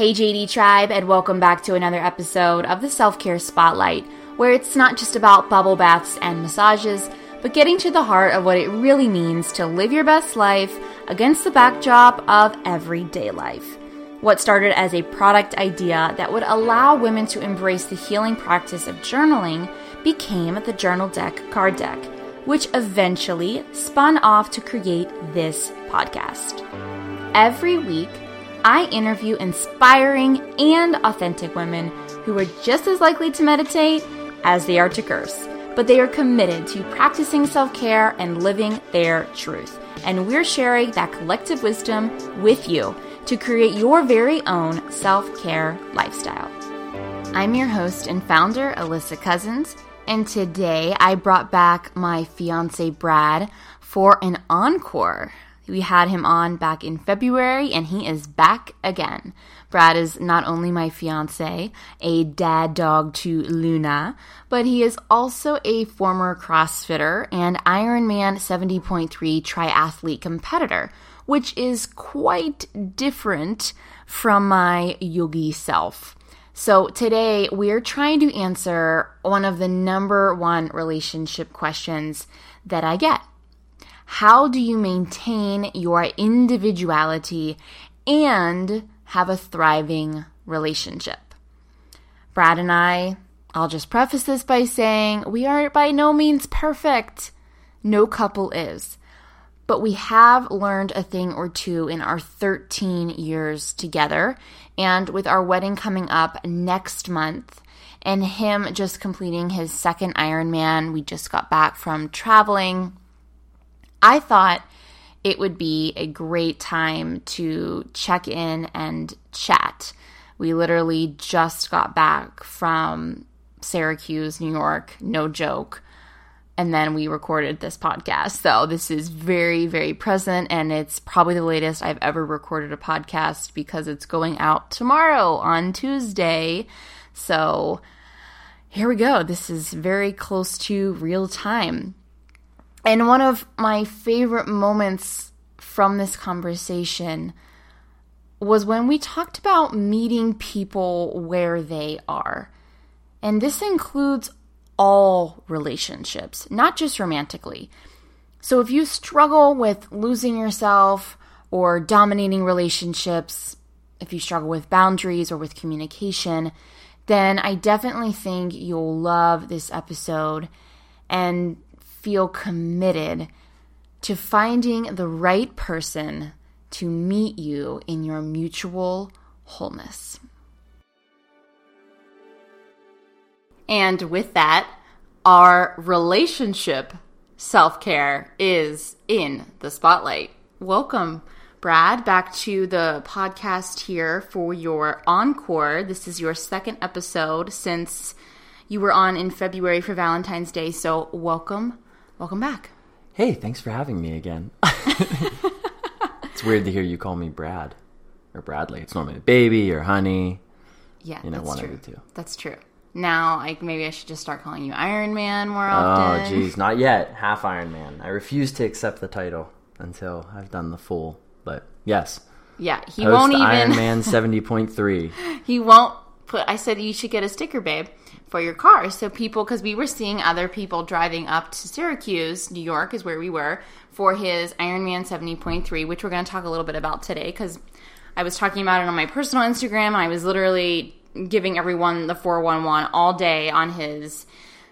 Hey, JD Tribe, and welcome back to another episode of the Self Care Spotlight, where it's not just about bubble baths and massages, but getting to the heart of what it really means to live your best life against the backdrop of everyday life. What started as a product idea that would allow women to embrace the healing practice of journaling became the Journal Deck card deck, which eventually spun off to create this podcast. Every week, I interview inspiring and authentic women who are just as likely to meditate as they are to curse, but they are committed to practicing self care and living their truth. And we're sharing that collective wisdom with you to create your very own self care lifestyle. I'm your host and founder, Alyssa Cousins, and today I brought back my fiance, Brad, for an encore. We had him on back in February, and he is back again. Brad is not only my fiance, a dad dog to Luna, but he is also a former CrossFitter and Ironman 70.3 triathlete competitor, which is quite different from my yogi self. So today we're trying to answer one of the number one relationship questions that I get. How do you maintain your individuality and have a thriving relationship? Brad and I, I'll just preface this by saying we are by no means perfect. No couple is. But we have learned a thing or two in our 13 years together. And with our wedding coming up next month, and him just completing his second Ironman, we just got back from traveling I thought it would be a great time to check in and chat. We literally just got back from Syracuse, New York, no joke. And then we recorded this podcast. So this is very, very present. And it's probably the latest I've ever recorded a podcast because it's going out tomorrow on Tuesday. So here we go. This is very close to real time. And one of my favorite moments from this conversation was when we talked about meeting people where they are. And this includes all relationships, not just romantically. So if you struggle with losing yourself or dominating relationships, if you struggle with boundaries or with communication, then I definitely think you'll love this episode. And feel committed to finding the right person to meet you in your mutual wholeness. And with that, our relationship self care is in the spotlight. Welcome, Brad, back to the podcast here for your encore. This is your second episode since you were on in February for Valentine's Day. So, welcome Welcome back. Hey, thanks for having me again. it's weird to hear you call me Brad or Bradley. It's normally baby or honey. Yeah, you know, one true. of the two. That's true. Now, like maybe I should just start calling you Iron Man more often. Oh, jeez, not yet. Half Iron Man. I refuse to accept the title until I've done the full. But yes. Yeah, he won't even. Iron Man seventy point three. he won't put. I said you should get a sticker, babe for your car. So people, because we were seeing other people driving up to Syracuse, New York is where we were for his Ironman 70.3, which we're going to talk a little bit about today because I was talking about it on my personal Instagram. I was literally giving everyone the 411 all day on his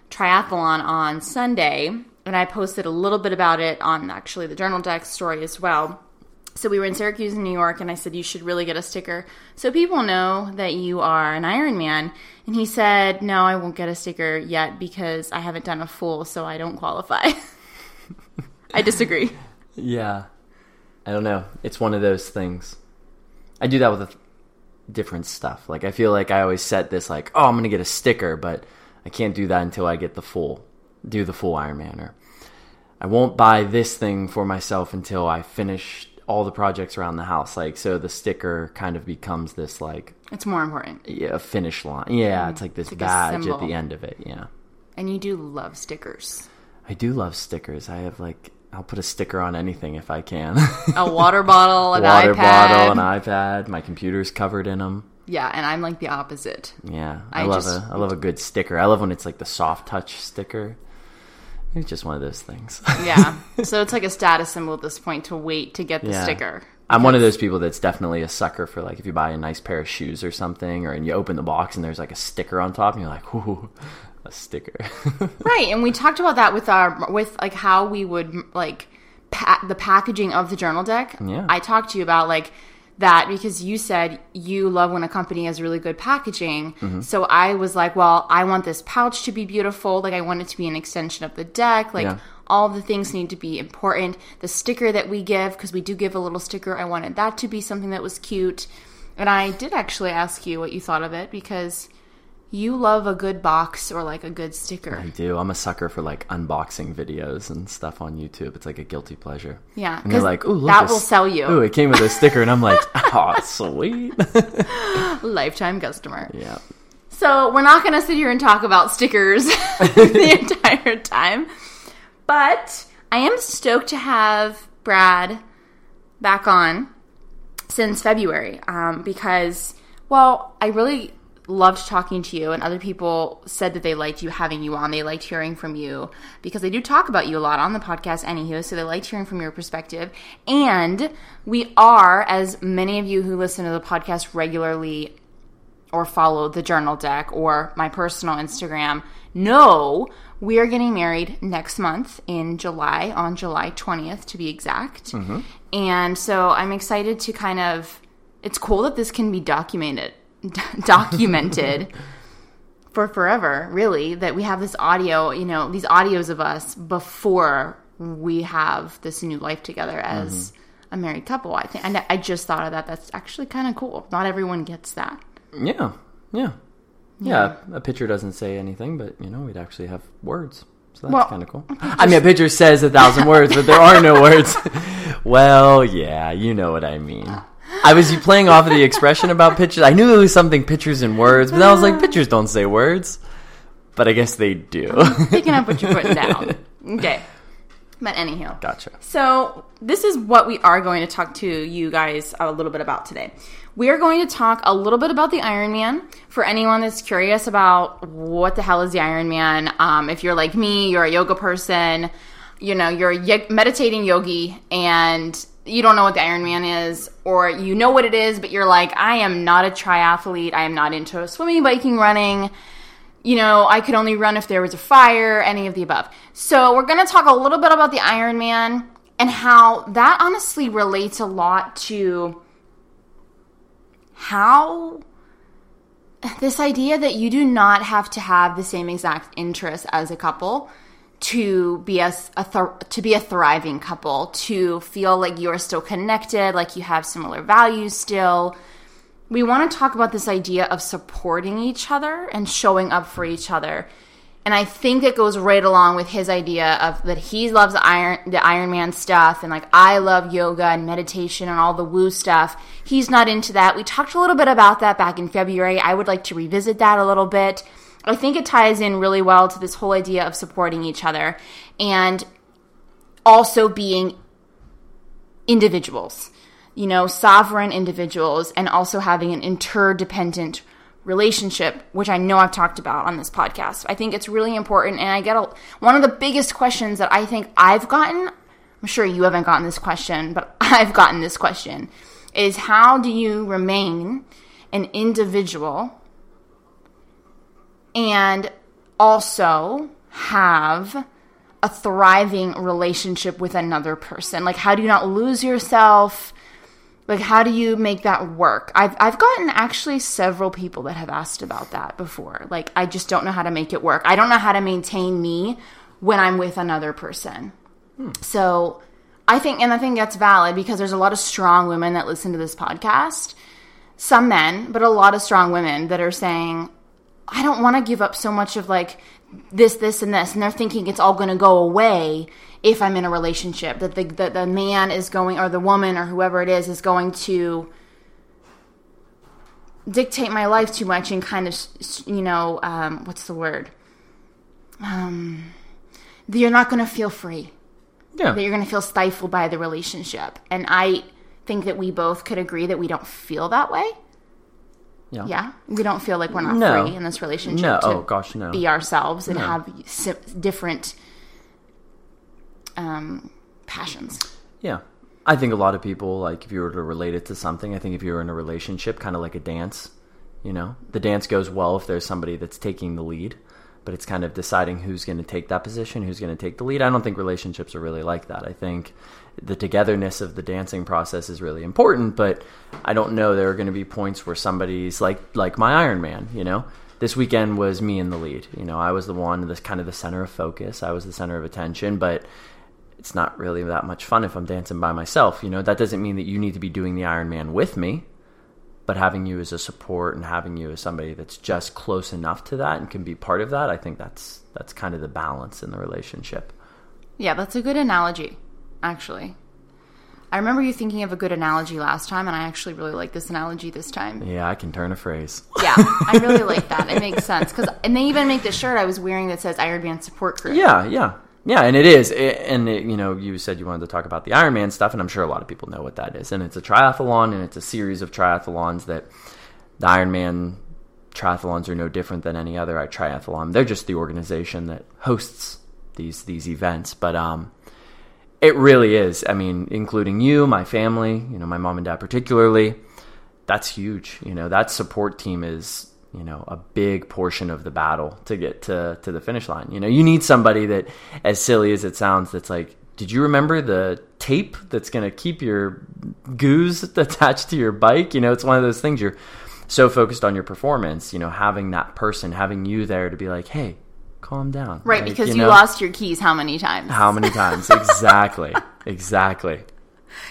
triathlon on Sunday. And I posted a little bit about it on actually the Journal Deck story as well. So we were in Syracuse, New York, and I said, You should really get a sticker so people know that you are an Iron Man. And he said, No, I won't get a sticker yet because I haven't done a full, so I don't qualify. I disagree. Yeah. I don't know. It's one of those things. I do that with different stuff. Like, I feel like I always set this, like, oh, I'm going to get a sticker, but I can't do that until I get the full, do the full Ironman. Or I won't buy this thing for myself until I finish all the projects around the house. Like, so the sticker kind of becomes this like it's more important. Yeah, finish line. Yeah, mm, it's like this it's like badge at the end of it. Yeah. And you do love stickers. I do love stickers. I have like I'll put a sticker on anything if I can. A water bottle, an Water iPad. bottle, an iPad. My computer's covered in them. yeah, and I'm like the opposite. Yeah, I, I love just- a I love a good sticker. I love when it's like the soft touch sticker. It's just one of those things. Yeah. so it's like a status symbol at this point to wait to get the Yeah. sticker. I'm one of those people that's definitely a sucker for like if you buy a nice pair of shoes or something, or and you open the box and there's like a sticker on top, and you're like, ooh, a sticker. Right, and we talked about that with our with like how we would like pa- the packaging of the journal deck. Yeah. I talked to you about like that because you said you love when a company has really good packaging. Mm-hmm. So I was like, well, I want this pouch to be beautiful. Like I want it to be an extension of the deck. Like Yeah. all the things need to be important. The sticker that we give because we do give a little sticker. I wanted that to be something that was cute. And I did actually ask you what you thought of it because you love a good box or like a good sticker. I do. I'm a sucker for like unboxing videos and stuff on YouTube. It's like a guilty pleasure. Yeah, And they're like, ooh, look, that a will sell you. Ooh, it came with a sticker, and I'm like, oh, sweet. Lifetime customer. yeah. So we're not going to sit here and talk about stickers the entire time, but I am stoked to have Brad back on since February um, because, well, I really loved talking to you, and other people said that they liked you having you on. They liked hearing from you because they do talk about you a lot on the podcast, anywho. So they liked hearing from your perspective. And we are, as many of you who listen to the podcast regularly or follow the journal deck or my personal Instagram know we are getting married next month in July, on July 20th to be exact. Mm-hmm. And so I'm excited to kind of, it's cool that this can be documented, documented for forever, really, that we have this audio, you know, these audios of us before we have this new life together as mm-hmm. a married couple. I think, and I just thought of that. That's actually kind of cool. Not everyone gets that. Yeah. Yeah. Yeah. A picture doesn't say anything, but you know, we'd actually have words. So that's Well, kind of cool. I mean, a picture says a thousand words, but there are no words. well, yeah, you know what I mean. Uh, I was playing off of the expression about pictures. I knew it was something pictures and words, but I was like, pictures don't say words. But I guess they do. picking up what you're putting down. Okay. But anyhow. gotcha. So, this is what we are going to talk to you guys a little bit about today. We are going to talk a little bit about the Iron Man. For anyone that's curious about what the hell is the Iron Man, um, if you're like me, you're a yoga person, you know, you're a meditating yogi, and you don't know what the Iron Man is, or you know what it is, but you're like, I am not a triathlete, I am not into swimming, biking, running. You know, I could only run if there was a fire, any of the above. So, we're going to talk a little bit about the Iron Man and how that honestly relates a lot to how this idea that you do not have to have the same exact interests as a couple to be a, a thr- to be a thriving couple, to feel like you're still connected, like you have similar values still we want to talk about this idea of supporting each other and showing up for each other. And I think it goes right along with his idea of that he loves Iron the Iron Man stuff and like I love yoga and meditation and all the woo stuff. He's not into that. We talked a little bit about that back in February. I would like to revisit that a little bit. I think it ties in really well to this whole idea of supporting each other and also being individuals you know, sovereign individuals and also having an interdependent relationship, which I know I've talked about on this podcast. I think it's really important. And I get a, one of the biggest questions that I think I've gotten, I'm sure you haven't gotten this question, but I've gotten this question is how do you remain an individual and also have a thriving relationship with another person? Like, how do you not lose yourself? Like, how do you make that work? I've, I've gotten actually several people that have asked about that before. Like, I just don't know how to make it work. I don't know how to maintain me when I'm with another person. Hmm. So, I think, and I think that's valid because there's a lot of strong women that listen to this podcast. Some men, but a lot of strong women that are saying, I don't want to give up so much of like this, this, and this. And they're thinking it's all going to go away if I'm in a relationship. That the, the, the man is going, or the woman, or whoever it is, is going to dictate my life too much and kind of, you know, um, what's the word? Um, you're not going to feel free. Yeah. That you're going to feel stifled by the relationship. And I think that we both could agree that we don't feel that way. Yeah. Yeah. We don't feel like we're not No. free in this relationship No. to Oh gosh, no. be ourselves and have si- different um, passions. Yeah. I think a lot of people, like, if you were to relate it to something, I think if you were in a relationship, kind of like a dance, you know, the dance goes well if there's somebody that's taking the lead, but it's kind of deciding who's going to take that position, who's going to take the lead. I don't think relationships are really like that. I think the togetherness of the dancing process is really important, but I don't know there are going to be points where somebody's like, like my Iron Man, you know? This weekend was me in the lead. You know, I was the one, that's kind of the center of focus. I was the center of attention, but it's not really that much fun if I'm dancing by myself. You know, that doesn't mean that you need to be doing the Iron Man with me, but having you as a support and having you as somebody that's just close enough to that and can be part of that, I think that's that's kind of the balance in the relationship. Yeah, that's a good analogy, actually. I remember you thinking of a good analogy last time, and I actually really like this analogy this time. Yeah, I can turn a phrase. Yeah, I really like that. It makes sense because, and they even make the shirt I was wearing that says Iron Man Support Crew. Yeah, yeah. Yeah, and it is. It, and, it, you know, you said you wanted to talk about the Ironman stuff, and I'm sure a lot of people know what that is. And it's a triathlon, and it's a series of triathlons that the Ironman triathlons are no different than any other triathlon. They're just the organization that hosts these these events. But um, it really is. I mean, including you, my family, you know, my mom and dad particularly. That's huge. You know, that support team is you know a big portion of the battle to get to to the finish line. You know, you need somebody that, as silly as it sounds, that's like, did you remember the tape that's going to keep your goose attached to your bike? You know, it's one of those things you're so focused on your performance. You know, having that person, having you there to be like, hey, calm down, Right, Like, because you, know, lost your keys how many times? how many times exactly, exactly.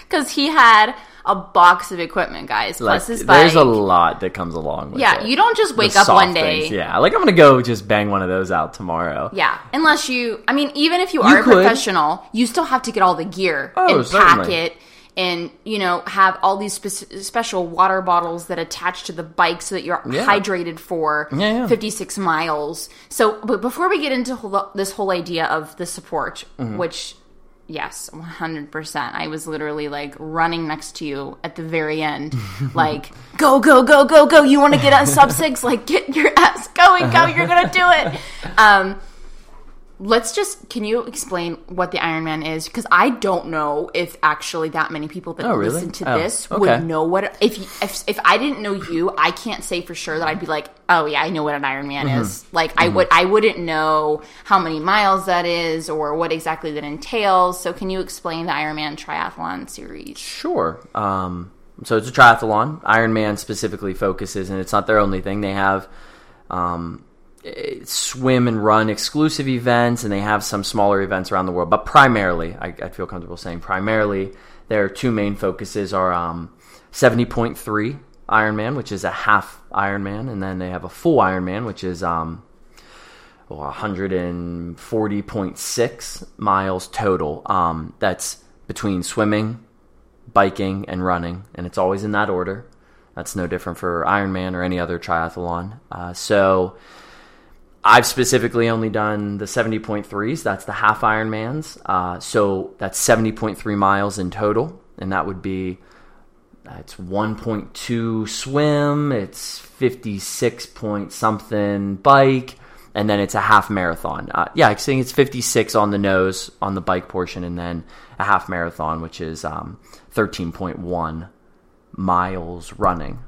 Because he had a box of equipment, guys, plus Like, his bike. there's a lot that comes along with yeah, it. Yeah, you don't just wake The up one day. things. Yeah, like I'm gonna go just bang one of those out tomorrow. Yeah, unless you, I mean, even if you are a could. professional, you still have to get all the gear Oh, and pack it and, you know, have all these spec- special water bottles that attach to the bike so that you're Yeah. hydrated for Yeah, yeah. 56 miles. So, but before we get into whole, this whole idea of the support, Mm-hmm. which, yes, 100%, I was literally like running next to you at the very end, like, go, go, go, go, go. You want to get a sub six? Like, get your ass going, go. You're going to do it. Um, let's just can you explain what the Iron Man is? Because I don't know if actually that many people that Oh, really? listen to Oh, this okay. would know what if, you- if if I didn't know you, I can't say for sure that I'd be like, oh yeah, I know what an Ironman Mm-hmm. is. Like I would I wouldn't know how many miles that is or what exactly that entails. So can you explain the Iron Man triathlon series? Sure. Um, so it's a triathlon. Iron Man specifically focuses, and it's not their only thing. They have um, swim and run exclusive events, and they have some smaller events around the world. But primarily, I, I feel comfortable saying primarily, their two main focuses are um, 70.3 Ironman, which is a half Ironman, and then they have a full Ironman, which is um, well, 140.6 miles total. Um, that's between swimming, biking, and running, and it's always in that order. That's no different for Ironman or any other triathlon. Uh, so I've specifically only done the 70.3s. That's the half Ironmans. Uh, so that's 70.3 miles in total, and that would be it's 1.2 swim, it's 56 point something bike, and then it's a half marathon. Uh, yeah, I think it's 56 on the nose on the bike portion, and then a half marathon, which is um, 13.1 miles running.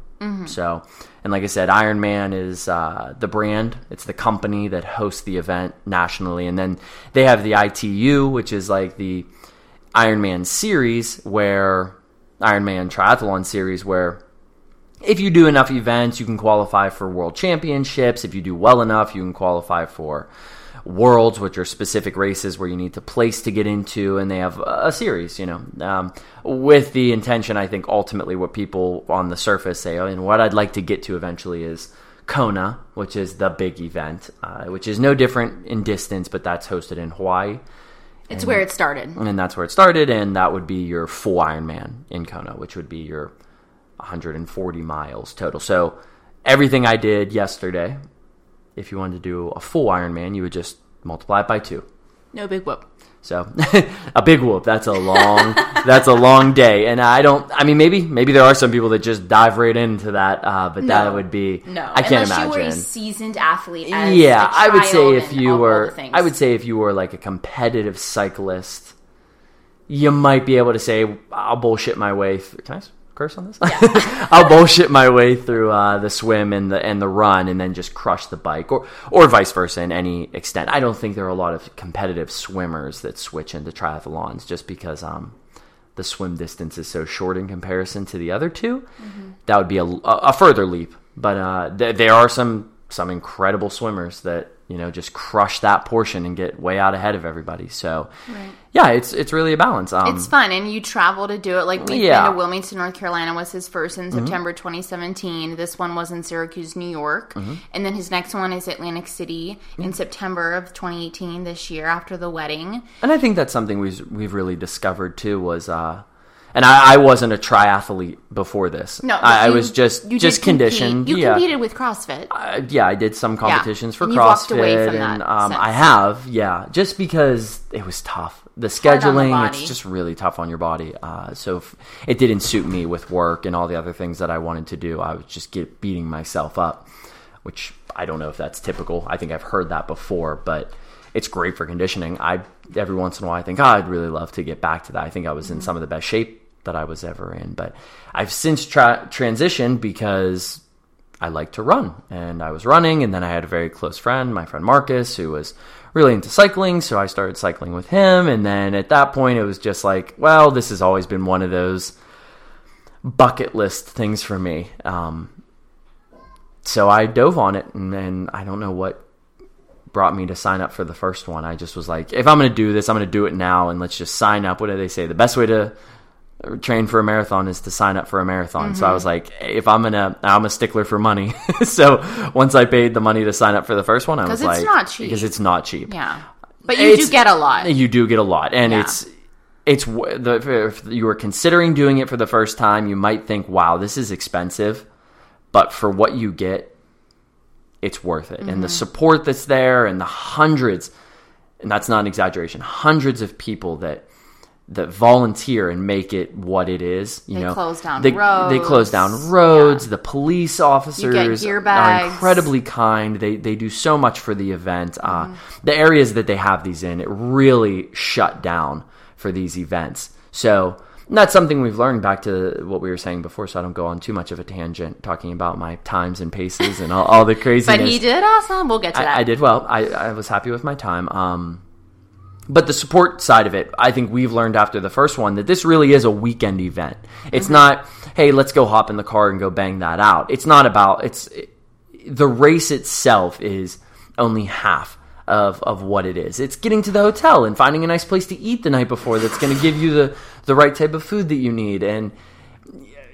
So, and like I said, Ironman is uh, the brand. It's the company that hosts the event nationally, and then they have the ITU, which is like the Ironman series, where Ironman Triathlon series, where if you do enough events, you can qualify for world championships. If you do well enough, you can qualify for worlds, which are specific races where you need to place to get into, and they have a series, you know, um, with the intention, I think, ultimately what people on the surface say, and what I'd like to get to eventually is Kona, which is the big event, uh, which is no different in distance, but that's hosted in Hawaii It's where it started. and that's where it started, and that would be your full Ironman in Kona, which would be your 140 miles total. So everything I did yesterday, if you wanted to do a full Ironman, you would just multiply it by two. No big whoop. So a big whoop. That's a long. that's a long day, and I don't. I mean, maybe maybe there are some people that just dive right into that, uh, but that would be. No, I can't unless you were a seasoned athlete. Yeah, I would say if you were. I would say if you were like a competitive cyclist, you might be able to say, "I'll bullshit my way." through Can I curse on this? I'll bullshit my way through uh, the swim and the and the run, and then just crush the bike, or or vice versa in any extent. I don't think there are a lot of competitive swimmers that switch into triathlons just because um, the swim distance is so short in comparison to the other 2 Mm-hmm. That would be a, a further leap. But uh, th- there are some some incredible swimmers that you know just crush that portion and get way out ahead of everybody. So Right. yeah, it's it's really a balance. Um, It's fun, and you travel to do it. Like we've Yeah. Mm-hmm. been to Wilmington, North Carolina, was his first in September 2017. This one was in Syracuse, New York, Mm-hmm. and then his next one is Atlantic City in September of 2018. This year, after the wedding. And I think that's something we've we've really discovered too was uh and I, I wasn't a triathlete before this. No, I, I was just you just compete. conditioned. You yeah. competed with CrossFit. Uh, yeah, I did some competitions for And CrossFit, and um. I have, yeah, just because it was tough. The scheduling—it's just really tough on your body. Uh, so if it didn't suit me with work and all the other things that I wanted to do. I would just get beating myself up, which I don't know if that's typical. I think I've heard that before, but it's great for conditioning. I every once in a while I think, oh, I'd really love to get back to that. I think I was Mm-hmm. in some of the best shape that I was ever in, but I've since tra- transitioned because I like to run. And I was running, and then I had a very close friend, my friend Marcus, who was really into cycling. So I started cycling with him. And then at that point, it was just like, well, this has always been one of those bucket list things for me. Um, so I dove on it, and then I don't know what brought me to sign up for the first one. I just was like, if I'm going to do this, I'm going to do it now, and let's just sign up. What do they say? The best way to train for a marathon is to sign up for a marathon. So I was like, if I'm gonna, I'm a stickler for money. so once I paid the money to sign up for the first one, I was it's like, not cheap. because it's not cheap. Yeah, but you It's- do get a lot. You do get a lot, and Yeah. it's it's the if you were considering doing it for the first time, you might think, "Wow, this is expensive," but for what you get, it's worth it. Mm-hmm. And the support that's there, and the hundreds, and that's not an exaggeration, hundreds of people that that volunteer and make it what it is. You They know, close down they, roads. They close down roads. The police officers are incredibly kind. They they do so much for the event. Uh, Mm-hmm. the areas that they have these in, it really shut down for these events. So that's something we've learned back to what we were saying before. So I don't go on too much of a tangent talking about my times and paces and all, all the craziness. But he did awesome. We'll get to that. I, I did well. I, I was happy with my time. Um, but the support side of it, I think we've learned after the first one that this really is a weekend event. It's Mm-hmm. not, hey, let's go hop in the car and go bang that out. It's not about it's the race itself is only half of of what it is. It's getting to the hotel and finding a nice place to eat the night before that's going to give you the the right type of food that you need and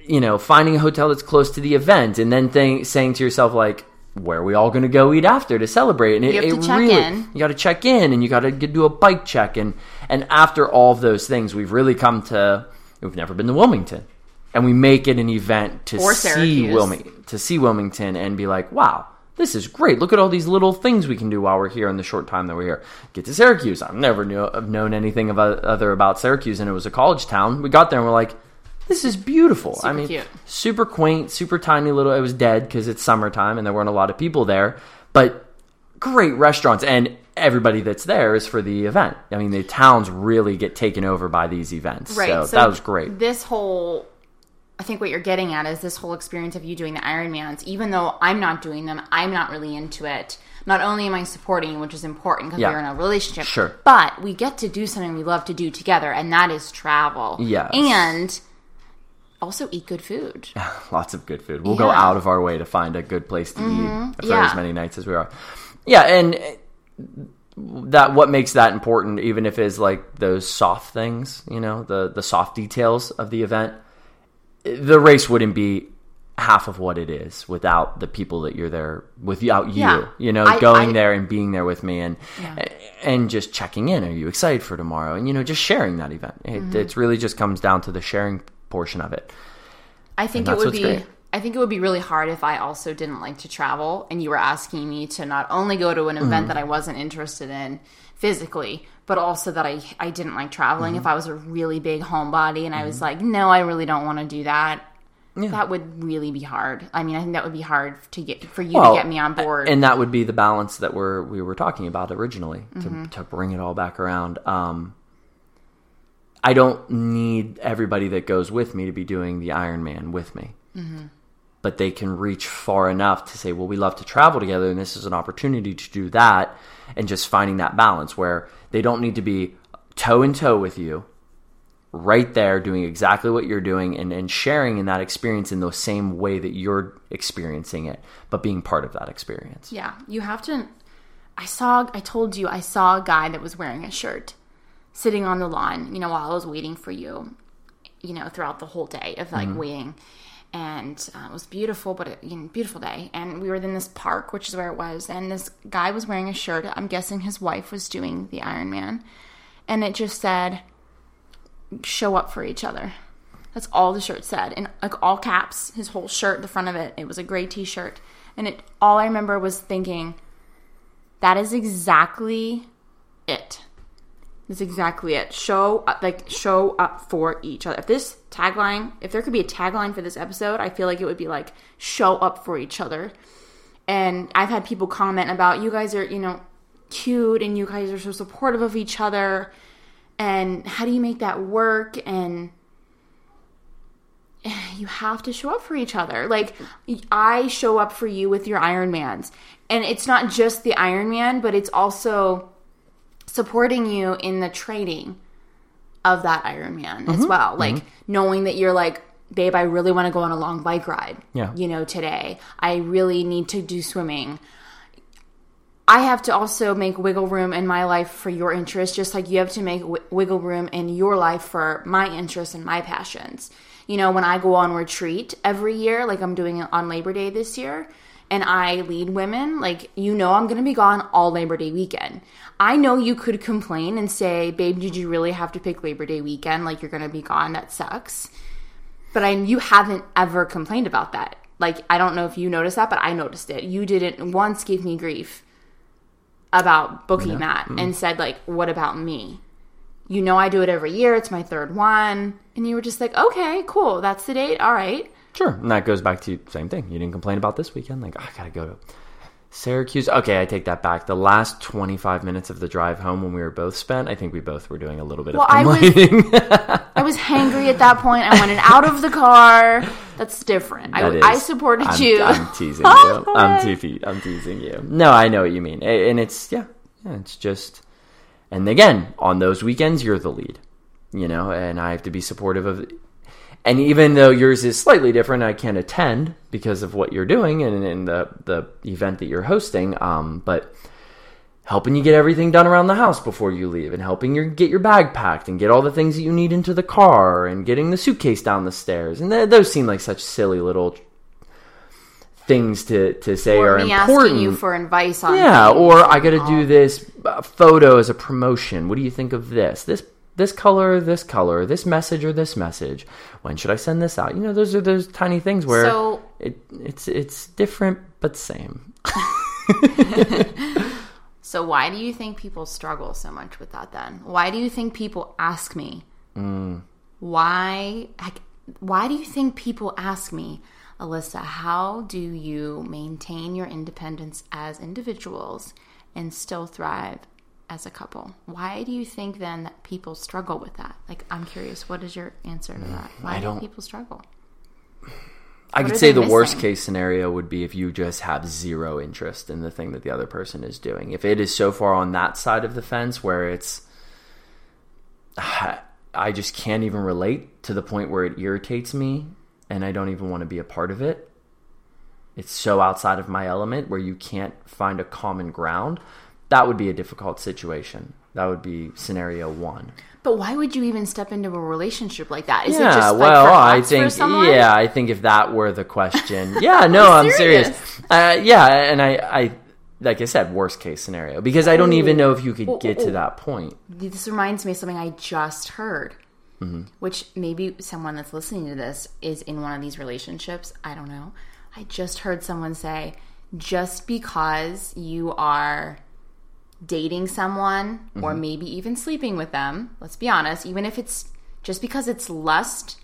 you know, finding a hotel that's close to the event and then th- saying to yourself like where are we all going to go eat after to celebrate? And it, You have to check really, in. You got to check in, and you got to do a bike check, and and after all of those things, we've really come to. We've never been to Wilmington, and we make it an event to Or see. Wilmington, to see Wilmington, and be like, wow. This is great. Look at all these little things we can do while we're here in the short time that we're here. Get to Syracuse. I've never knew, have known anything about, other about Syracuse, and it was a college town. We got there and we're like, this is beautiful. I mean, cute. super quaint, super tiny little. It was dead because it's summertime and there weren't a lot of people there, but great restaurants and everybody that's there is for the event. I mean, the towns really get taken over by these events. Right. So, that was great. This whole, I think what you're getting at is this whole experience of you doing the Ironmans. Even though I'm not doing them, I'm not really into it. Not only am I supporting you, which is important because Yeah. we're in a relationship, Sure. but we get to do something we love to do together, and that is travel. Yeah. And also eat good food. Lots of good food. We'll go Yeah. Mm-hmm. out of our way to find a good place to eat for Yeah. as many nights as we are. Yeah, and that what makes that important, even if it's like those soft things, you know, the the soft details of the event. The race wouldn't be half of what it is without the people that you're there without you. Yeah. You know, I- going I- there and being there with me and Yeah. and just checking in. Are you excited for tomorrow? And you know, just sharing that event. It Mm-hmm. it's really just comes down to the sharing portion of it. I think it would be great. I think it would be really hard if I also didn't like to travel and you were asking me to not only go to an event Mm-hmm. that I wasn't interested in physically, but also that I I didn't like traveling. Mm-hmm. If I was a really big homebody and I was like, no, I really don't want to do that. That would really be hard. I mean, I think that would be hard to get for you Well, to get me on board. and that would be the balance that we're we were talking about originally Mm-hmm. to to bring it all back around. Um, I don't need everybody that goes with me to be doing the Ironman with me, Mm-hmm. but they can reach far enough to say, "Well, we love to travel together, and this is an opportunity to do that." And just finding that balance where they don't need to be toe in toe with you, right there doing exactly what you're doing and, and sharing in that experience in the same way that you're experiencing it, but being part of that experience. Yeah, you have to. I saw. I told you I saw a guy that was wearing a shirt, sitting on the lawn. You know, while I was waiting for you. You know, throughout the whole day of like waiting, and uh, it was beautiful, but it, you know, beautiful day. And we were in this park, which is where it was. And this guy was wearing a shirt. I'm guessing his wife was doing the Ironman, and it just said, "Show up for each other." That's all the shirt said, in like all caps. His whole shirt, the front of it, it was a gray T-shirt, and it. All I remember was thinking, that is exactly it. That's exactly it. Show up, like show up for each other. If this tagline, if there could be a tagline for this episode, I feel like it would be like show up for each other. And I've had people comment about you guys are, you know, cute and you guys are so supportive of each other. And how do you make that work? And you have to show up for each other. Like I show up for you with your Iron Ironmans. And it's not just the Ironman, but it's also supporting you in the training of that Ironman as mm-hmm. well. Like mm-hmm. knowing that you're like, babe, I really want to go on a long bike ride. Yeah. You know, today. I really need to do swimming. I have to also make wiggle room in my life for your interests, just like you have to make w- wiggle room in your life for my interests and my passions. You know, when I go on retreat every year, like I'm doing it on Labor Day this year, and I lead women, like, you know, I'm going to be gone all Labor Day weekend. I know you could complain and say, babe, did you really have to pick Labor Day weekend? Like, you're going to be gone. That sucks. But I, you haven't ever complained about that. Like, I don't know if you noticed that, but I noticed it. You didn't once give me grief about booking that mm-hmm. and said like what about me you know i do it every year it's my third one and you were just like okay cool that's the date all right Sure. And that goes back to the same thing. You didn't complain about this weekend. Like, oh, I gotta go to Syracuse. Okay, I take that back. The last 25 minutes of the drive home when we were both spent, I think we both were doing a little bit Well, of I was- i was hangry at that point i wanted out of the car that's different That I, is- I supported I'm, you I'm teasing oh, you. I'm, te- I'm teasing you. No, I know what you mean. And it's, yeah, yeah, it's just, and again, on those weekends, you're the lead, you know, and I have to be supportive of, and even though yours is slightly different, I can't attend because of what you're doing and, and the, the event that you're hosting. Um, but helping you get everything done around the house before you leave and helping you get your bag packed and get all the things that you need into the car and getting the suitcase down the stairs. And th- those seem like such silly little things to, to say or are me important. asking you for advice on yeah, or I got to do this uh, photo as a promotion. What do you think of this? This this color, this color, this message or this message. When should I send this out? You know, those are those tiny things where So- it it's it's different but same. so why do you think people struggle so much with that then why do you think people ask me mm. why like, why do you think people ask me alyssa how do you maintain your independence as individuals and still thrive as a couple why do you think then that people struggle with that like i'm curious what is your answer to that mm, why I do don't- people struggle I What could say the worst case scenario would be if you just have zero interest in the thing that the other person is doing. If it is so far on that side of the fence where it's I just can't even relate to the point where it irritates me and I don't even want to be a part of it. It's so outside of my element where you can't find a common ground. That would be a difficult situation. That would be scenario 1. but why would you even step into a relationship like that is yeah, it just like well, I think yeah, I think if that were the question, yeah, no, I'm serious. serious. Uh, yeah, and I, I, like I said, worst case scenario because I don't even know if you could Oh, get oh, to that point. This reminds me of something I just heard. which maybe someone that's listening to this is in one of these relationships. I don't know. I just heard someone say, just because you are dating someone or maybe even sleeping with them, let's be honest, even if it's just because it's lust,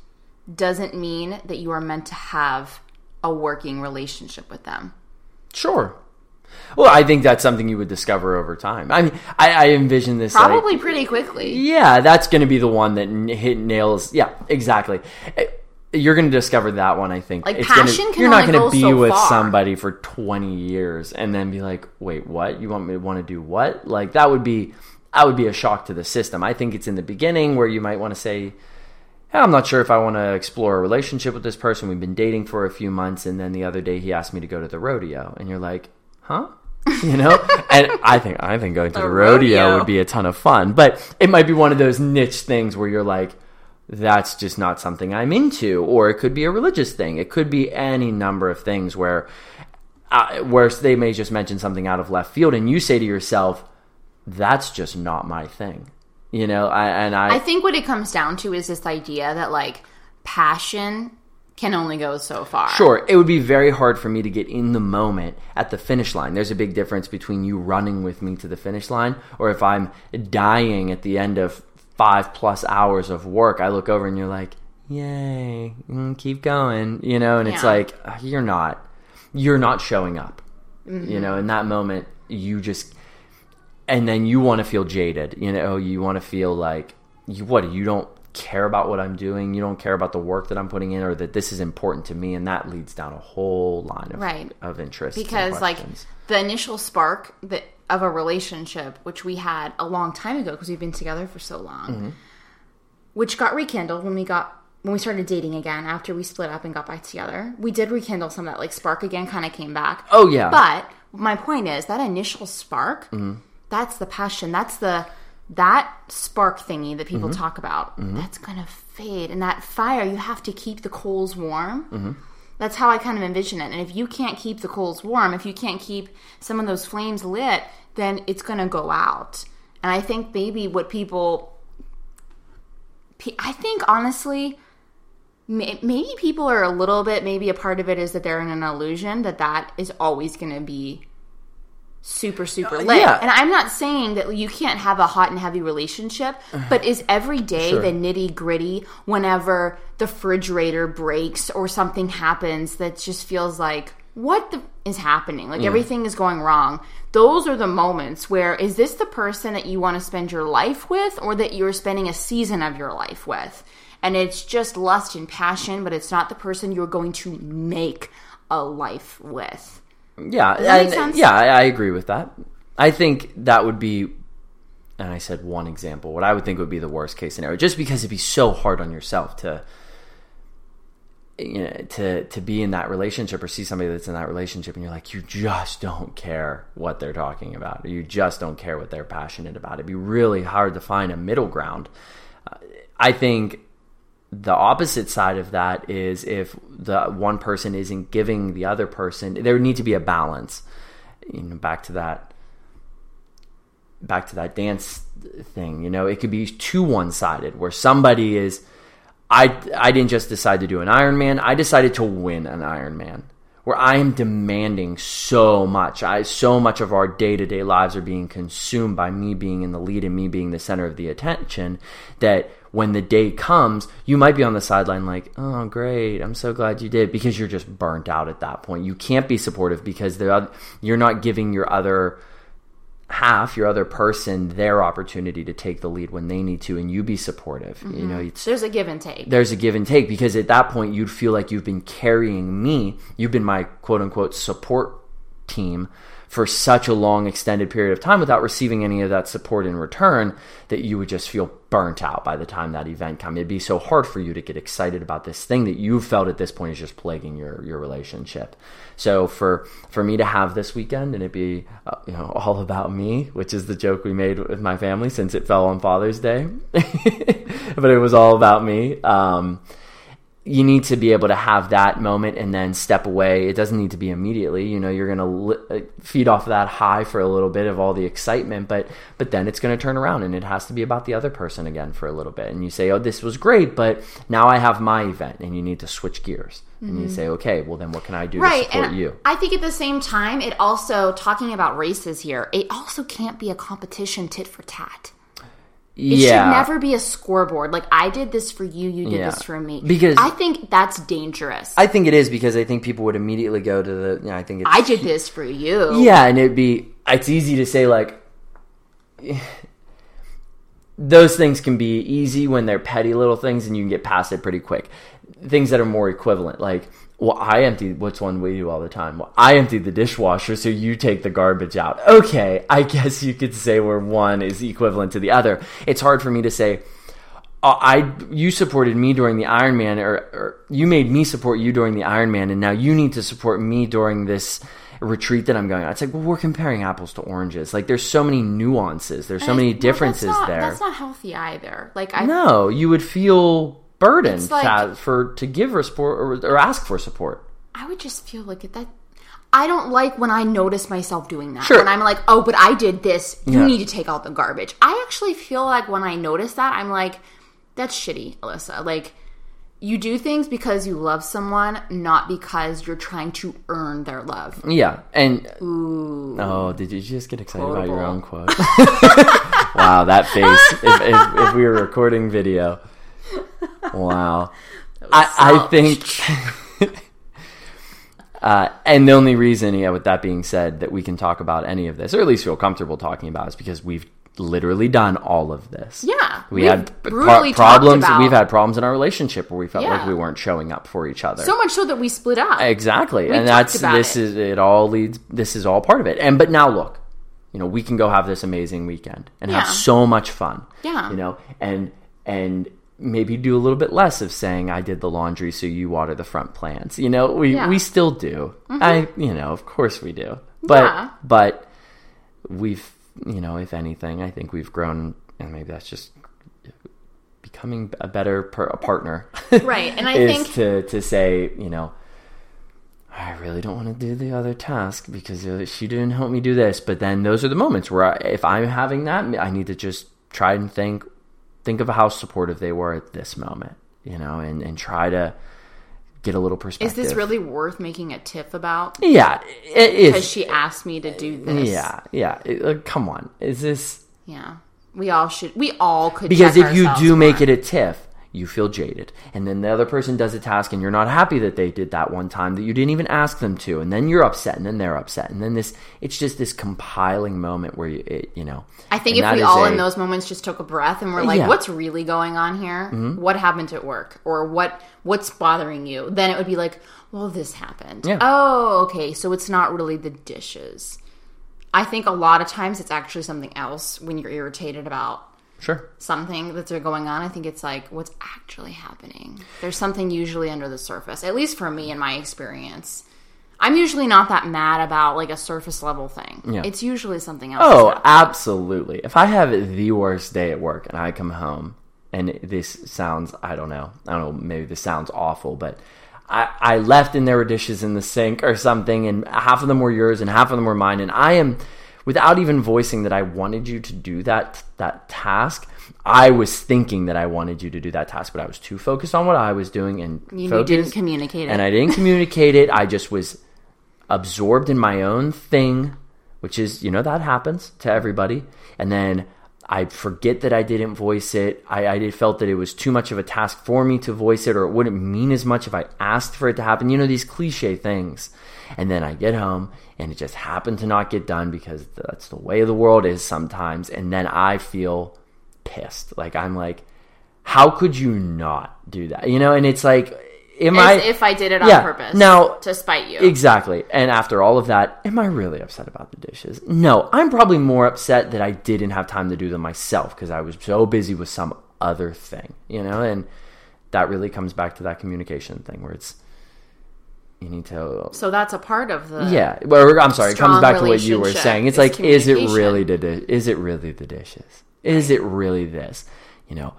doesn't mean that you are meant to have a working relationship with them. Sure. Well, I think that's something you would discover over time. I mean, I, I envision this like- Probably pretty quickly. Yeah, that's going to be the one that hit nails. Yeah, exactly. Eh, You're going to discover that one. I think. Like, gonna- passion can You're not gonna be so with far. somebody for 20 years and then be like, "Wait, what? You want me to want to do what?" Like that would be, that would be a shock to the system. I think it's in the beginning where you might want to say. "Yeah, I'm not sure if I want to explore a relationship with this person. We've been dating for a few months, and then the other day he asked me to go to the rodeo, and you're like, "Huh?" You know, and I think I think going to the, The rodeo rodeo. would be a ton of fun, but it might be one of those niche things where you're like, that's just not something I'm into, or it could be a religious thing. It could be any number of things where, uh, where they may just mention something out of left field, and you say to yourself, "That's just not my thing," you know. I, and I, I think what it comes down to is this idea that like passion can only go so far. Sure, it would be very hard for me to get in the moment at the finish line. There's a big difference between you running with me to the finish line, or if I'm dying at the end of five plus hours of work, I look over and you're like, "Yay, mm, keep going," you know, and it's like uh, you're not, you're not showing up, Mm-hmm. you know. In that moment, you just, and then you want to feel jaded, you know. You want to feel like you what you don't care about what I'm doing, you don't care about the work that I'm putting in, or that this is important to me, and that leads down a whole line of Right. of interest because like the initial spark that of a relationship which we had a long time ago because we've been together for so long Mm-hmm. which got rekindled when we got when we started dating again after we split up and got back together we did rekindle some of that like spark again kind of came back Oh, yeah. but my point is that initial spark Mm-hmm. that's the passion that's the that spark thingy that Mm-hmm. people talk about that's gonna fade and that fire you have to keep the coals warm Mm-hmm. That's how I kind of envision it. And if you can't keep the coals warm, if you can't keep some of those flames lit, then it's going to go out. And I think maybe what people, I think honestly, maybe people are a little bit, maybe a part of it is that they're in an illusion that that is always going to be super super uh, lit. yeah. And I'm not saying that you can't have a hot and heavy relationship, uh-huh. but is every day Sure. the nitty gritty whenever the refrigerator breaks or something happens that just feels like what the is happening? Like mm. everything is going wrong. Those are the moments where is this the person that you want to spend your life with or that you're spending a season of your life with? And it's just lust and passion, but it's not the person you're going to make a life with. Yeah, and- yeah, I, I agree with that. I think that would be, and I said one example. What I would think would be the worst case scenario, just because it'd be so hard on yourself to, you know, to to be in that relationship or see somebody that's in that relationship, and you're like, you just don't care what they're talking about, or you just don't care what they're passionate about. It'd be really hard to find a middle ground. Uh, I think the opposite side of that is if the one person isn't giving the other person there would need to be a balance. You know back to that back to that dance thing you know it could be too one-sided where somebody is i i didn't just decide to do an ironman i decided to win an ironman where i am demanding so much. I so much of our day-to-day lives are being consumed by me being in the lead and me being the center of the attention that when the day comes, you might be on the sideline like, "Oh, great! I'm so glad you did," because you're just burnt out at that point. You can't be supportive because you're not giving your other half, your other person, their opportunity to take the lead when they need to, and you be supportive. You mm-hmm. know, it's There's a give and take. there's a give and take because at that point you'd feel like you've been carrying me. You've been my quote unquote support team for such a long extended period of time without receiving any of that support in return that you would just feel burnt out by the time that event comes. It'd be so hard for you to get excited about this thing that you felt at this point is just plaguing your your relationship. So for for me to have this weekend and it be uh, you know all about me, which is the joke we made with my family since it fell on Father's Day, but it was all about me. Um, you need to be able to have that moment and then step away. It doesn't need to be immediately. You know, you're going to li- uh, feed off of that high for a little bit of all the excitement, but but then it's going to turn around and it has to be about the other person again for a little bit. And you say, "Oh, this was great, but now I have my event," and you need to switch gears. And you say, "Okay, well then, what can I do to support and you?" i think at the same time it also talking about races here it also can't be a competition tit for tat it yeah, should never be a scoreboard like i did this for you you did Yeah. this for me Because- i think that's dangerous I think it is because I think people would immediately go to the. You know, I think it's I did this for you Yeah, and it'd be it's easy to say like those things can be easy when they're petty little things and you can get past it pretty quick. Things that are more equivalent, like well, I empty What's one we do all the time? Well, I empty the dishwasher, so you take the garbage out. Okay, I guess you could say where one is equivalent to the other. It's hard for me to say. uh, I you supported me during the Ironman, or, or you made me support you during the Ironman, and now you need to support me during this retreat that I'm going on. It's like, well, we're comparing apples to oranges. Like, there's so many nuances. There's so And many it's- well, differences that's not, there. that's not healthy either like i no, you would feel burdened It's like- to- for to give or support or, or ask for support. I would just feel like that. I don't like when I notice myself doing that. Sure. When I'm like, oh, but I did this. You Yeah. need to take out the garbage. I actually feel like when I notice that, I'm like, that's shitty, Alyssa. Like, you do things because you love someone, not because you're trying to earn their love. Yeah, and oh, did you just get excited about your Quotable. own quote? wow, that face! If, if, if we were recording video, wow. I, I think, uh, and the only reason, yeah, with that being said, that we can talk about any of this, or at least feel comfortable talking about, is because we've literally done all of this. Yeah, we had pro- problems. We've had problems in our relationship where we felt like we weren't showing up for each other. So much so that we split up. Exactly, and that's this it. is it. All leads. This is all part of it. And but now look, you know, we can go have this amazing weekend and have so much fun. Yeah. you know, and and maybe do a little bit less of saying I did the laundry, so you water the front plants. You know, we Yeah. Mm-hmm. we still do. I you know, of course we do. But Yeah. but we've you know, if anything, I think we've grown, and maybe that's just becoming a better per, a partner. Right, and I is think- to to say, you know, I really don't want to do the other task because she didn't help me do this. But then those are the moments where I, if I'm having that, I need to just try and think think of how supportive they were at this moment, you know, and and try to get a little perspective. Is this really worth making a tiff about? Yeah, it is. Because she asked me to do this. yeah, yeah. It- uh, come on, is this Yeah. We all should. We all could. because if you do make it a tiff you feel jaded and then the other person does a task and you're not happy that they did that one time that you didn't even ask them to and then you're upset and then they're upset and then this it's just this compiling moment where you it, you know I think if we all a- in those moments just took a breath and we're like, Yeah. Mm-hmm. "What's really going on here? What happened at work, or what what's bothering you?" Then it would be like, "Well, this happened. Yeah. Oh, okay. So it's not really the dishes." I think a lot of times it's actually something else when you're irritated about sure something that's going on. I think it's like what's actually happening. There's something usually under the surface, at least for me in my experience. I'm usually not that mad about like a surface level thing. Yeah. It's usually something else. oh absolutely if i have the worst day at work and i come home and this sounds i don't know i don't know maybe this sounds awful but I, I left and there were dishes in the sink or something and half of them were yours and half of them were mine and i am without even voicing that i wanted you to do that that task i was thinking that i wanted you to do that task but i was too focused on what i was doing and You, focused, didn't communicate it. and I didn't communicate it. I just was absorbed in my own thing, which is, you know, that happens to everybody. And then I forget that I didn't voice it. I, I did, felt that it was too much of a task for me to voice it, or it wouldn't mean as much if I asked for it to happen. You know, these cliche things. And then I get home and it just happened to not get done because that's the way the world is sometimes. And then I feel pissed. Like, I'm like, how could you not do that? You know, and it's like, am As I if I did it on Yeah, purpose. now- to spite you. Exactly. And after all of that, am I really upset about the dishes? No, I'm probably more upset that I didn't have time to do them myself because I was so busy with some other thing, you know? And that really comes back to that communication thing where it's, you need to. so that's a part of the. Yeah, well, I'm sorry. It comes back to what you were saying. It's is like, is it really the di- is it really the dishes? Is it really this? You know,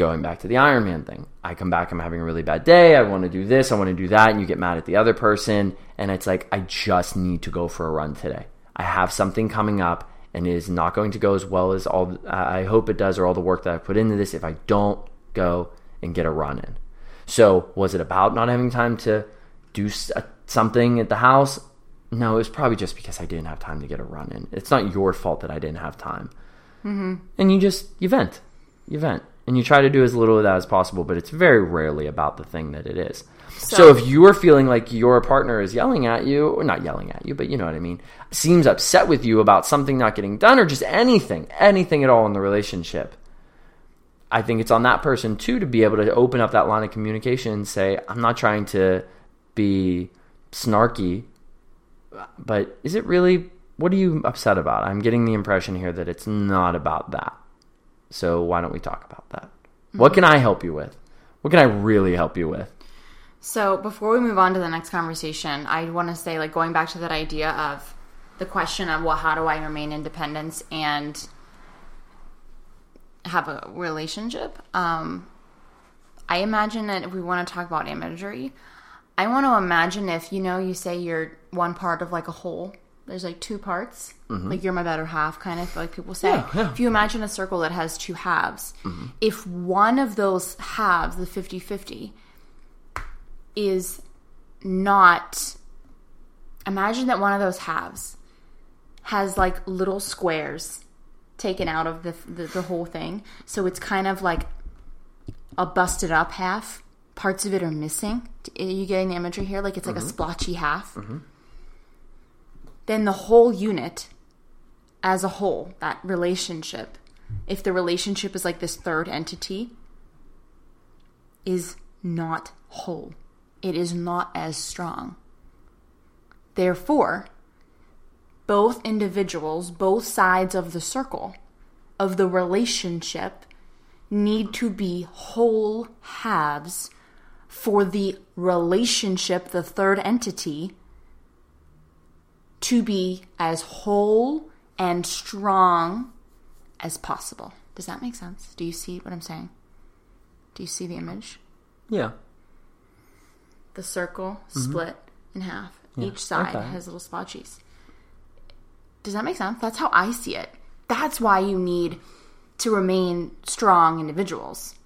going back to the Ironman thing. I come back, I'm having a really bad day. I want to do this, I want to do that, and you get mad at the other person. And it's like, I just need to go for a run today. I have something coming up, and it is not going to go as well as all I hope it does, or all the work that I put into this if I don't go and get a run in. So, was it about not having time to do uh, something at the house? No, it was probably just because I didn't have time to get a run in. It's not your fault that I didn't have time. Mm-hmm. And you just, you vent. You vent and you try to do as little of that as possible, but it's very rarely about the thing that it is. So, so if you are feeling like your partner is yelling at you, or not yelling at you, but you know what I mean, seems upset with you about something not getting done or just anything, anything at all in the relationship, I think it's on that person too to be able to open up that line of communication and say, I'm not trying to be snarky, but is it really, what are you upset about? I'm getting the impression here that it's not about that. So why don't we talk about that? Mm-hmm. What can I help you with? What can I really help you with? So before we move on to the next conversation, I want to say, like, going back to that idea of the question of, well, how do I remain independent and have a relationship? Um, I imagine that if we want to talk about imagery, I want to imagine if, you know, you say you're one part of like a whole there's like two parts. Mm-hmm. Like you're my better half, kind of like people say. Yeah, yeah. If you imagine a circle that has two halves, mm-hmm. if one of those halves, the 50 50, is not. Imagine that one of those halves has like little squares taken out of the, the, the whole thing. So it's kind of like a busted up half. Parts of it are missing. Are you getting the imagery here? Like it's like mm-hmm. a splotchy half. Mm-hmm then the whole unit as a whole, that relationship, if the relationship is like this third entity, is not whole. It is not as strong. Therefore, both individuals, both sides of the circle, of the relationship, need to be whole halves for the relationship, the third entity, to be as whole and strong as possible. Does that make sense? Do you see what I'm saying? Do you see the image? Yeah. The circle mm-hmm. split in half. Yeah. Each side okay. has little splotchies. Does that make sense? That's how I see it. That's why you need to remain strong individuals.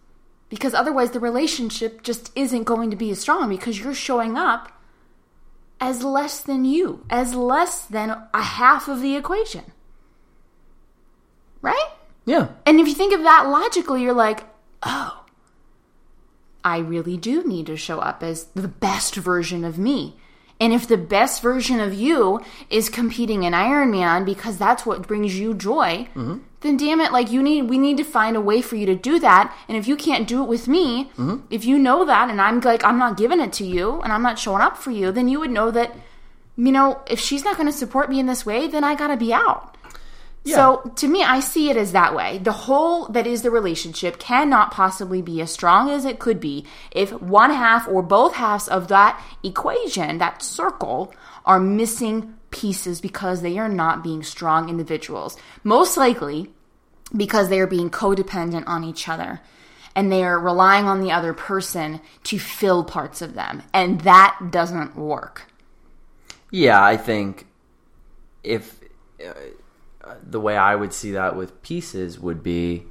Because otherwise, the relationship just isn't going to be as strong because you're showing up as less than you, as less than a half of the equation. Right? Yeah. And if you think of that logically, you're like, oh, I really do need to show up as the best version of me. And if the best version of you is competing in Ironman because that's what brings you joy, mm-hmm. Then damn it, like you need, we need to find a way for you to do that. And if you can't do it with me, mm-hmm. if you know that, and I'm like, I'm not giving it to you, and I'm not showing up for you, then you would know that, you know, if she's not going to support me in this way, then I got to be out. Yeah. So to me, I see it as that way. The whole that is the relationship cannot possibly be as strong as it could be if one half or both halves of that equation, that circle, are missing pieces because they are not being strong individuals. Most likely because they are being codependent on each other and they are relying on the other person to fill parts of them. And that doesn't work. Yeah, I think if. Uh, the way I would see that with pieces would be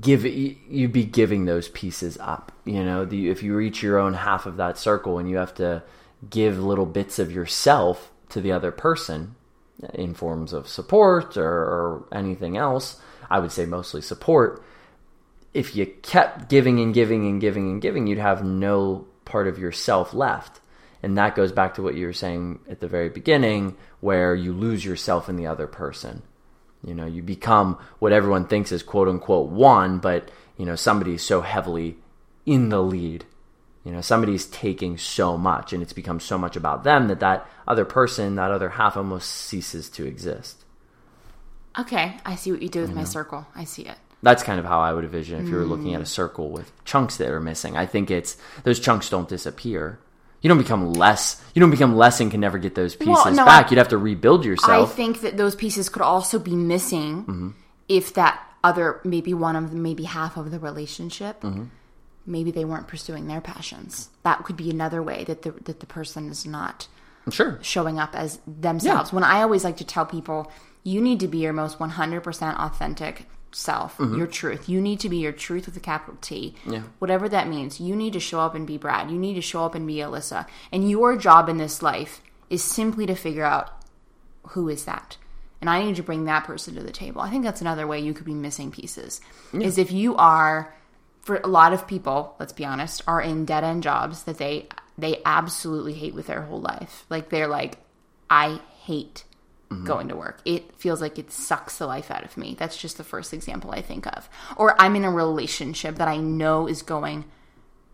give you'd be giving those pieces up. You know, the, if you reach your own half of that circle and you have to give little bits of yourself to the other person in forms of support or, or anything else, I would say mostly support. If you kept giving and giving and giving and giving, you'd have no part of yourself left. And that goes back to what you were saying at the very beginning, where you lose yourself in the other person. You know, you become what everyone thinks is quote unquote one, but, you know, somebody's so heavily in the lead. You know, somebody's taking so much and it's become so much about them that that other person, that other half almost ceases to exist. Okay, I see what you do with you my know? circle. I see it. That's kind of how I would envision if you were looking at a circle with chunks that are missing. I think it's those chunks don't disappear you don't become less. You don't become less and can never get those pieces well, no, back. I, You'd have to rebuild yourself. I think that those pieces could also be missing mm-hmm. if that other maybe one of them, maybe half of the relationship. Mm-hmm. Maybe they weren't pursuing their passions. That could be another way that the that the person is not Sure. showing up as themselves. When I always like to tell people, you need to be your most 100% authentic self, mm-hmm. your truth. You need to be your truth with a capital T. Yeah. Whatever that means. You need to show up and be Brad. You need to show up and be Alyssa. And your job in this life is simply to figure out who is that. And I need to bring that person to the table. I think that's another way you could be missing pieces. Is if you are for a lot of people, let's be honest, are in dead end jobs that they they absolutely hate with their whole life. Like they're like, I hate mm-hmm. going to work. It feels like it sucks the life out of me. That's just the first example I think of. Or I'm in a relationship that I know is going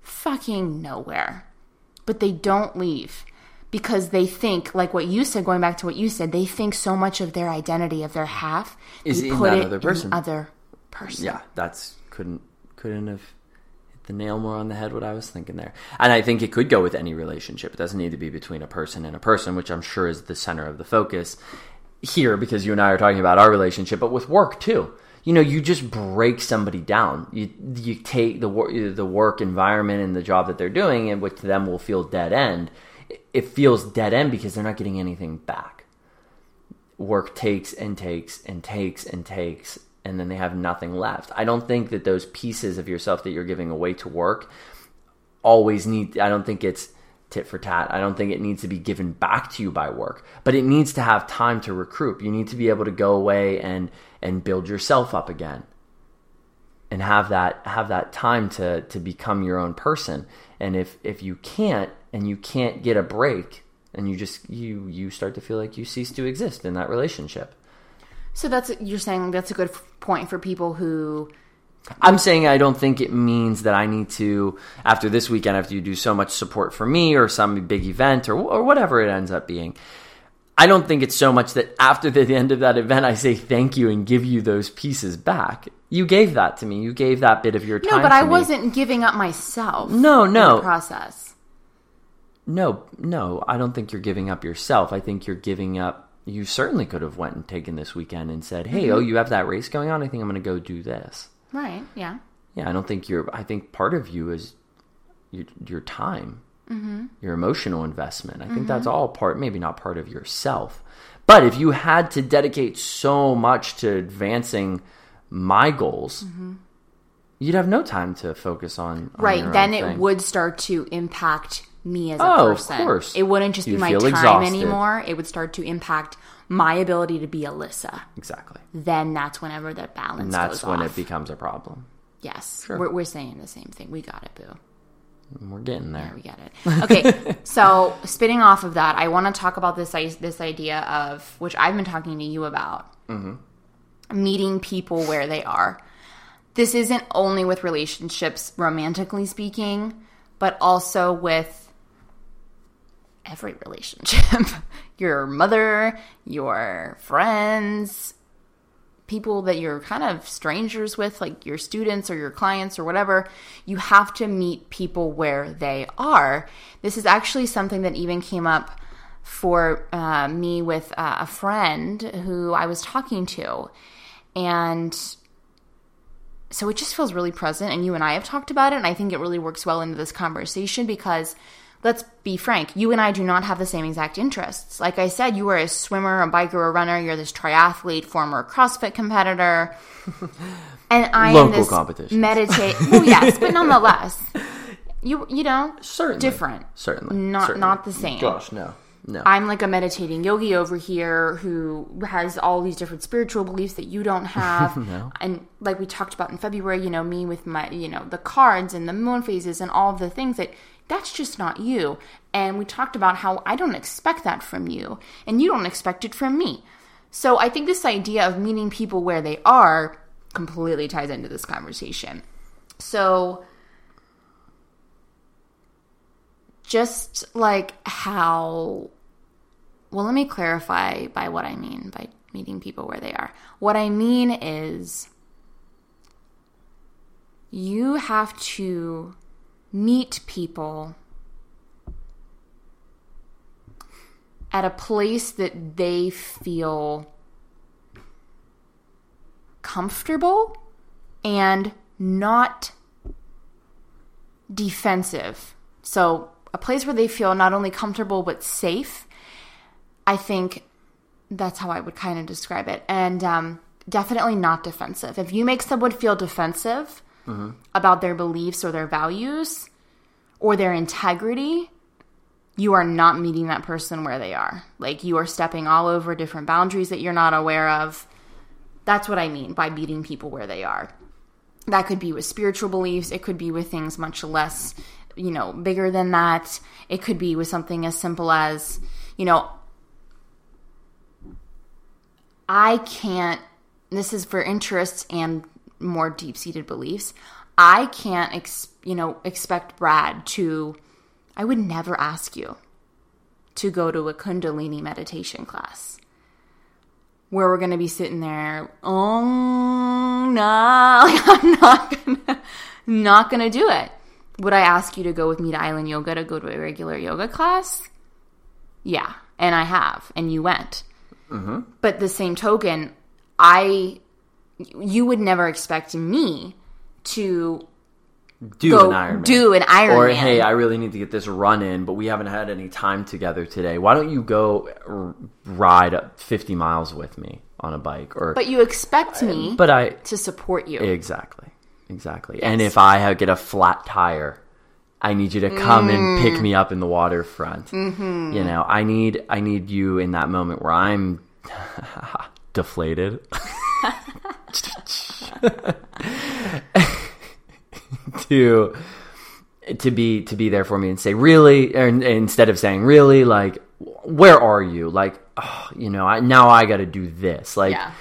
fucking nowhere. But they don't leave because they think, like what you said, going back to what you said, they think so much of their identity, of their half, Is in put that it other person. the other person. Yeah, that's couldn't couldn't have hit the nail more on the head what I was thinking there. And I think it could go with any relationship. It doesn't need to be between a person and a person, which I'm sure is the center of the focus here because you and I are talking about our relationship, but with work too. You know, you just break somebody down. You you take the work the work environment and the job that they're doing, and which to them will feel dead end. It feels dead end because they're not getting anything back work takes and takes and takes and takes and then they have nothing left. I don't think that those pieces of yourself that you're giving away to work always need I don't think it's tit for tat. I don't think it needs to be given back to you by work, but it needs to have time to recruit. You need to be able to go away and and build yourself up again. And have that have that time to to become your own person. And if if you can't and you can't get a break, and you just you you start to feel like you cease to exist in that relationship. So that's you're saying that's a good f- point for people who I'm saying I don't think it means that I need to after this weekend after you do so much support for me or some big event or or whatever it ends up being. I don't think it's so much that after the end of that event I say thank you and give you those pieces back. You gave that to me. You gave that bit of your time. No, but I me. wasn't giving up myself. No, in no. the process. No, no, I don't think you're giving up yourself. I think you're giving up. You certainly could have went and taken this weekend and said, "Hey, oh, mm-hmm. you have that race going on. I think I'm going to go do this." Right. Yeah. Yeah, I don't think you're. I think part of you is your, your time, mm-hmm. your emotional investment. I think that's mm-hmm. all part, maybe not part of yourself. But if you had to dedicate so much to advancing my goals, mm-hmm. you'd have no time to focus on, on your Right. Then it would start to impact me as a Oh, of person. course. It wouldn't just be You'd my time exhausted. anymore. It would start to impact my ability to be Alyssa. exactly, Then that's whenever that balance and that's when off. it becomes a problem. yes. Sure. We're, we're saying the same thing. We got it, boo. We're getting there. There we get it. Okay, so spinning off of that, I want to talk about this this idea of which I've been talking to you about mm-hmm. meeting people where they are. This isn't only with relationships, romantically speaking, but also with every relationship. your mother, your friends, people that you're kind of strangers with, like your students or your clients or whatever, you have to meet people where they are. This is actually something that even came up for uh, me with uh, a friend who I was talking to. And so it just feels really present. And you and I have talked about it. And I think it really works well into this conversation because let's be frank, you and I do not have the same exact interests. Like I said, you are a swimmer, a biker, a runner, you're this triathlete, former CrossFit competitor. And I am Local this competitions. meditate. Well, yes, but nonetheless, you you know, Certainly, different, Certainly, not certainly. not the same. Gosh, no, no. I'm like a meditating yogi over here who has all these different spiritual beliefs that you don't have. And like we talked about in February, you know, me with my, you know, the cards and the moon phases and all of the things that that's just not you. And we talked about how I don't expect that from you and you don't expect it from me. So I think this idea of meeting people where they are completely ties into this conversation. So just like how well let me clarify by what i mean by meeting people where they are what i mean is you have to meet people at a place that they feel comfortable and not defensive. So, a place where they feel not only comfortable but safe. I think that's how I would kind of describe it. And um, definitely not defensive. If you make someone feel defensive Mm-hmm. about their beliefs or their values or their integrity, you are not meeting that person where they are. Like you are stepping all over different boundaries that you're not aware of. That's what I mean by meeting people where they are. That could be with spiritual beliefs, it could be with things much less, you know, bigger than that. It could be with something as simple as, you know, I can't, this is for interests and more deep seated beliefs. I can't, ex, you know, expect Brad to, I would never ask you to go to a Kundalini meditation class where we're going to be sitting there, oh, no, I'm not to, not going to do it. Would I ask you to go with me to Island Yoga to go to a regular yoga class? Yeah, and I have, and you went. Mm-hmm. But the same token, I you would never expect me to Do go an Ironman. do an Ironman. Or hey, I really need to get this run in, but we haven't had any time together today. Why don't you go r- ride 50 miles with me on a bike? Or but you expect me but I to support you. exactly, exactly. And if I have, get a flat tire, I need you to come and Mm. pick me up in the waterfront. Mm-hmm. You know, I need I need you in that moment where I'm deflated. to to be to be there for me and say really or, instead of saying really like where are you like oh, you know I, now i got to do this like yeah.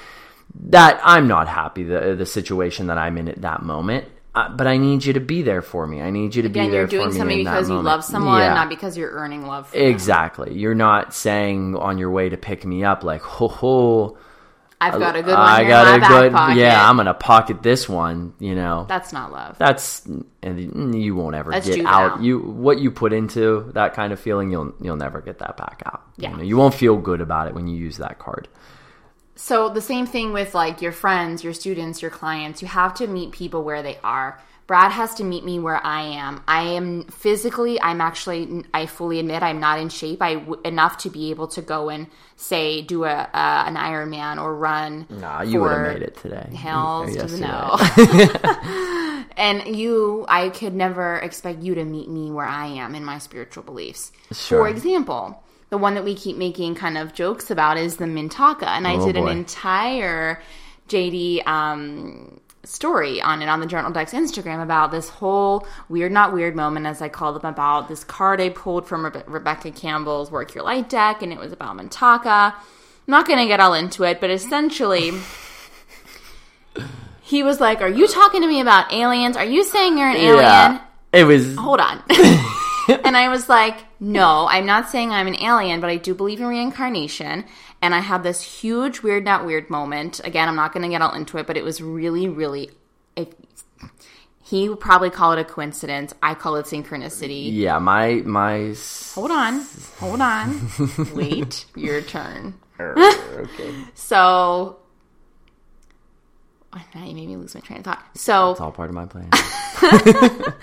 that i'm not happy the the situation that i'm in at that moment uh, but i need you to be there for me i need you to be Again, there you're doing something because you love someone, Yeah. not because you're earning love. From them. exactly you're not saying on your way to pick me up like ho ho I've got a good one i got a good pocket. yeah i'm gonna pocket this one you know That's not love. that's and you won't ever That's get juvenile. out you what you put into that kind of feeling you'll you'll never get that back out Yeah. you, know, you won't feel good about it when you use that card So the same thing with like your friends, your students, your clients. You have to meet people where they are. Brad has to meet me where I am. I am physically. I'm actually. I fully admit I'm not in shape. I w- enough to be able to go and say do a uh, an Ironman or run. nah you would have made it today Hell Or to the no. and you, I could never expect you to meet me where I am in my spiritual beliefs. Sure. For example, the one that we keep making kind of jokes about is the Mintaka, and I Oh, did an entire JD um, story on it on the Journal Deck's Instagram about this whole weird, not weird moment, as I call them, about this card I pulled from Rebe- Rebecca Campbell's Work Your Light deck, and it was about Mintaka. I'm not going to get all into it, but essentially. He was like, Are you talking to me about aliens? Are you saying you're an alien? yeah it was Hold on. and I was like, No, I'm not saying I'm an alien, but I do believe in reincarnation. And I had this huge weird, not weird moment. Again, I'm not going to get all into it, but it was really, really. It, he would probably call it a coincidence. I call it synchronicity. yeah my my Hold on. Hold on. Wait. Your turn. Er, okay So. Now you made me lose my train of thought. So it's all part of my plan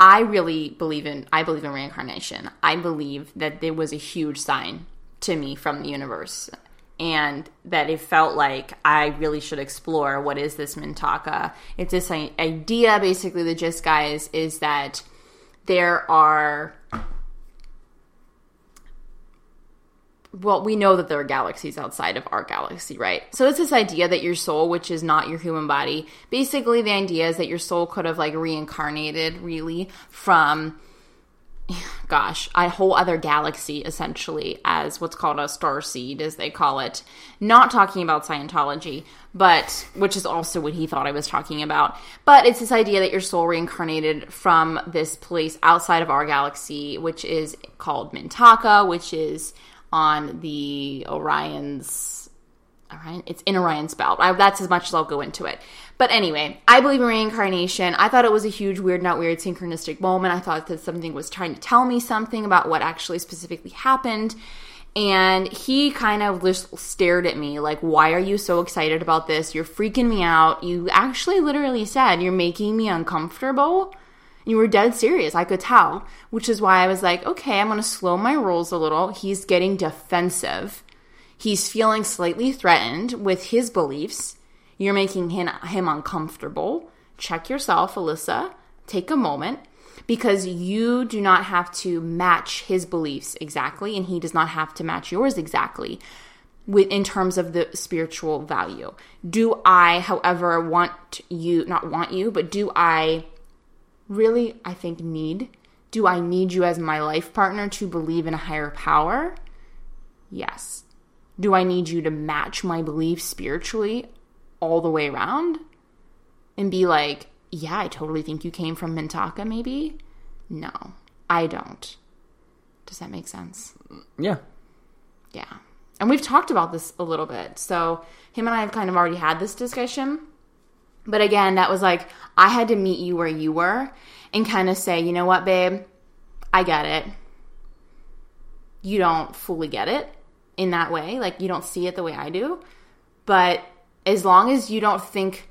I really believe in I believe in reincarnation. I believe that there was a huge sign to me from the universe and that it felt like I really should explore what is this Mintaka. It's this idea basically the gist guys is that there are well, we know that there are galaxies outside of our galaxy, right? So it's this idea that your soul, which is not your human body, basically the idea is that your soul could have like reincarnated really from gosh, a whole other galaxy essentially as what's called a star seed, as they call it. Not talking about Scientology, but which is also what he thought I was talking about. But it's this idea that your soul reincarnated from this place outside of our galaxy, which is called Mintaka, which is on the Orion's Orion. It's in Orion's belt. I, that's as much as I'll go into it. But anyway, I believe in reincarnation. I thought it was a huge, weird, not weird, synchronistic moment. I thought that something was trying to tell me something about what actually specifically happened. And he kind of just stared at me like, Why are you so excited about this? You're freaking me out. You actually literally said, You're making me uncomfortable. You were dead serious. I could tell, which is why I was like, Okay, I'm going to slow my rolls a little. He's getting defensive. He's feeling slightly threatened with his beliefs. You're making him, him uncomfortable. Check yourself, Alyssa. Take a moment because you do not have to match his beliefs exactly and he does not have to match yours exactly with in terms of the spiritual value. Do I, however, want you not want you, but do I really I think need do I need you as my life partner to believe in a higher power? Yes. Do I need you to match my beliefs spiritually all the way around? And be like, yeah, I totally think you came from Mintaka, maybe? No, I don't. Does that make sense? Yeah. Yeah. And we've talked about this a little bit. So, him and I have kind of already had this discussion. But again, that was like, I had to meet you where you were and kind of say, you know what, babe? I get it. You don't fully get it in that way. Like, you don't see it the way I do. But as long as you don't think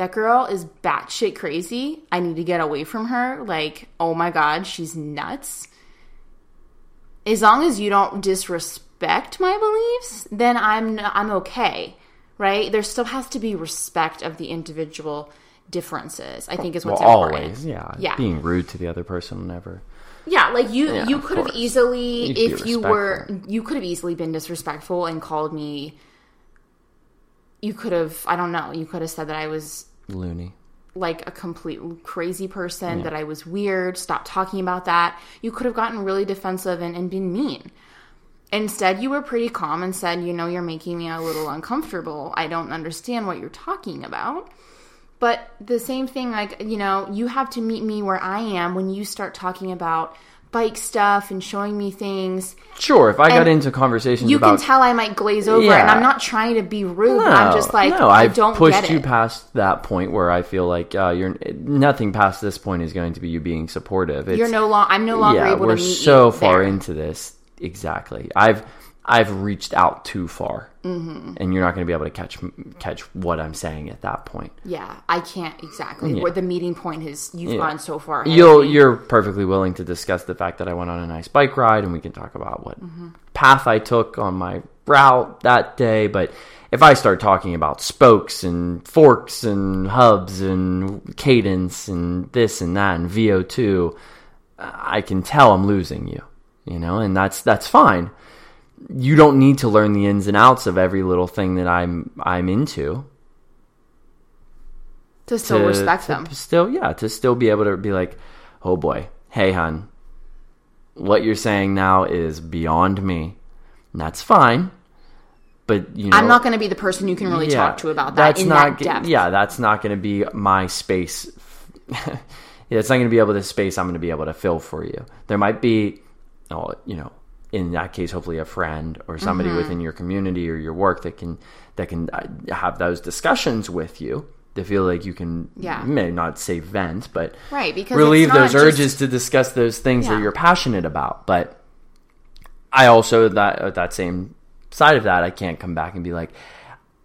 that girl is batshit crazy. I need to get away from her. Like, oh my God, she's nuts. As long as you don't disrespect my beliefs, then I'm I'm okay, right? There still has to be respect of the individual differences. I think is what's well, important. always, yeah. Yeah. Being rude to the other person never. Yeah, like you Yeah, you could have easily You could if you were you could have easily been disrespectful and called me you could have I don't know, you could have said that I was Loony. like a complete crazy person, that I was weird, stop talking about that. You could have gotten really defensive and, and been mean. Instead, you were pretty calm and said, You know, you're making me a little uncomfortable. I don't understand what you're talking about. But the same thing, like, you know, you have to meet me where I am when you start talking about bike stuff and showing me things. Sure, if I got into conversations with You about can tell I might glaze over, Yeah. and I'm not trying to be rude, no, I'm just like, no, I I've don't pushed you past that point where I feel like uh, you're nothing past this point is going to be you being supportive. It's, You're no long. I'm no longer yeah, able we're to meet so far there. into this. Exactly. I've I've reached out too far, Mm-hmm. and you're not going to be able to catch catch what I'm saying at that point. Yeah, I can't exactly. Yeah. Where the meeting point is, you've gone so far. You'll you're perfectly willing to discuss the fact that I went on a nice bike ride, and we can talk about what Mm-hmm. path I took on my route that day. But if I start talking about spokes and forks and hubs and cadence and this and that and VO2, I can tell I'm losing you. You know, and that's that's fine. You don't need to learn the ins and outs of every little thing that I'm I'm into to still to- respect to them. Still, yeah, to still be able to be like, oh boy, hey, hun, what you're saying now is beyond me. And that's fine, but you know, I'm not going to be the person you can really yeah, talk to about that in not, that depth. Yeah, that's not going to be my space. yeah, it's not going to be able to space I'm going to be able to fill for you. There might be, oh, you know, in that case, hopefully a friend or somebody Mm-hmm. within your community or your work that can that can uh, have those discussions with you. To feel like you can, Yeah. may not say vent, but Right, because relieve those just- urges to discuss those things Yeah. that you're passionate about. But I also that at that same side of that, I can't come back and be like,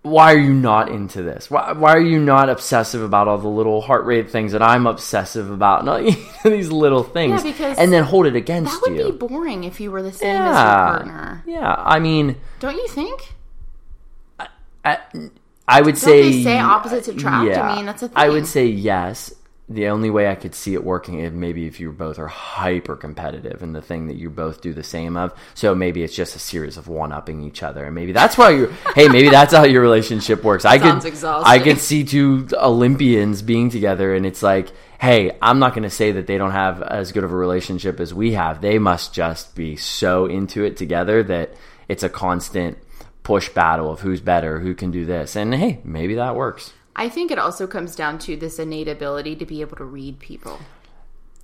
why are you not into this? Why, why are you not obsessive about all the little heart rate things that I'm obsessive about? And all these little things, Yeah, because and then hold it against you. That would you. be boring if you were the same as your yeah, partner. yeah. I mean, Don't you think? I, I would say they say opposites attract? I mean, that's a I thing. I would say yes. The only way I could see it working is maybe if you both are hyper competitive and the thing that you both do the same of. So maybe it's just a series of one upping each other, and maybe that's why you. hey, maybe that's how your relationship works. I could, exhausting. I could see two Olympians being together, and it's like, hey, I'm not going to say that they don't have as good of a relationship as we have. They must just be so into it together that it's a constant push battle of who's better, who can do this, and hey, maybe that works. I think it also comes down to this innate ability to be able to read people.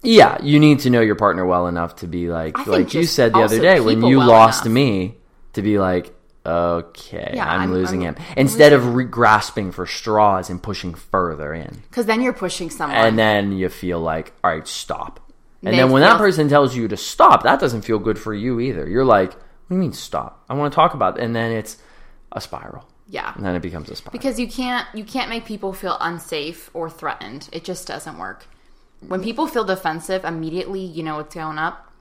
Yeah, you need to know your partner well enough to be like, like you said the other day when you well lost enough. me, to be like, okay, Yeah, I'm, I'm- losing I'm him. Instead of re- grasping for straws and pushing further in, Because then you're pushing someone. and then you feel like, all right, stop. And They then when that person tells you to stop, that doesn't feel good for you either. You're like, what do you mean stop? I want to talk about it. And then it's a spiral. Yeah. And then it becomes a spiral. Because you can't you can't make people feel unsafe or threatened. It just doesn't work. When people feel defensive, immediately you know what's going up.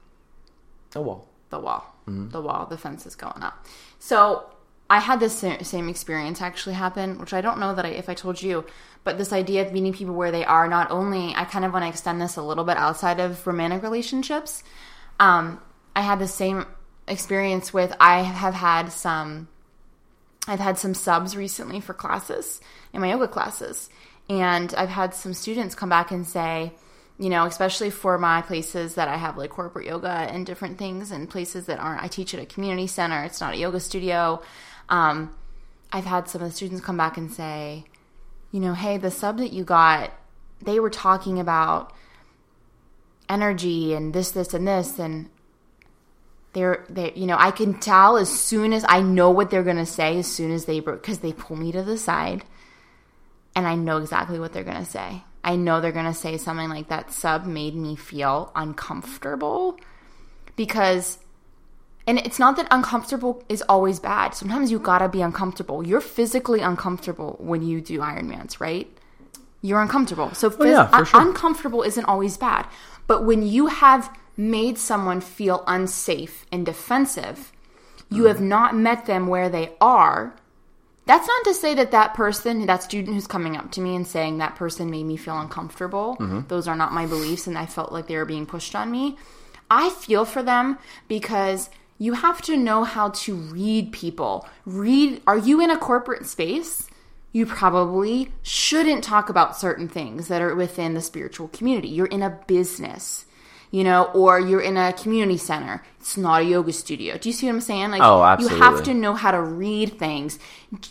oh wall. the wall. The wall, the fence is going up. So I had this same experience actually happen, which I don't know that I, if I told you, but this idea of meeting people where they are. Not only I kind of want to extend this a little bit outside of romantic relationships. Um, I had the same experience with. I have had some. I've had some subs recently for classes in my yoga classes, and I've had some students come back and say, you know, especially for my places that I have like corporate yoga and different things, and places that aren't. I teach at a community center. It's not a yoga studio. Um, I've had some of the students come back and say, you know, hey, the sub that you got, they were talking about energy and this, this, and this, and they're they you know I can tell as soon as I know what they're gonna say as soon as they because they pull me to the side, and I know exactly what they're gonna say. I know they're gonna say something like that. Sub made me feel uncomfortable because and it's not that uncomfortable is always bad. Sometimes you gotta be uncomfortable. You're physically uncomfortable when you do Ironmans, right? You're uncomfortable. So oh, phys- yeah, un- sure. uncomfortable isn't always bad. But when you have made someone feel unsafe and defensive, you have not met them where they are. That's not to say that that person, that student who's coming up to me and saying that person made me feel uncomfortable, mm-hmm. those are not my beliefs and I felt like they were being pushed on me. I feel for them because you have to know how to read people. Read, are you in a corporate space? You probably shouldn't talk about certain things that are within the spiritual community. You're in a business, you know, or you're in a community center. It's not a yoga studio. Do you see what I'm saying? Like, Oh, you have to know how to read things.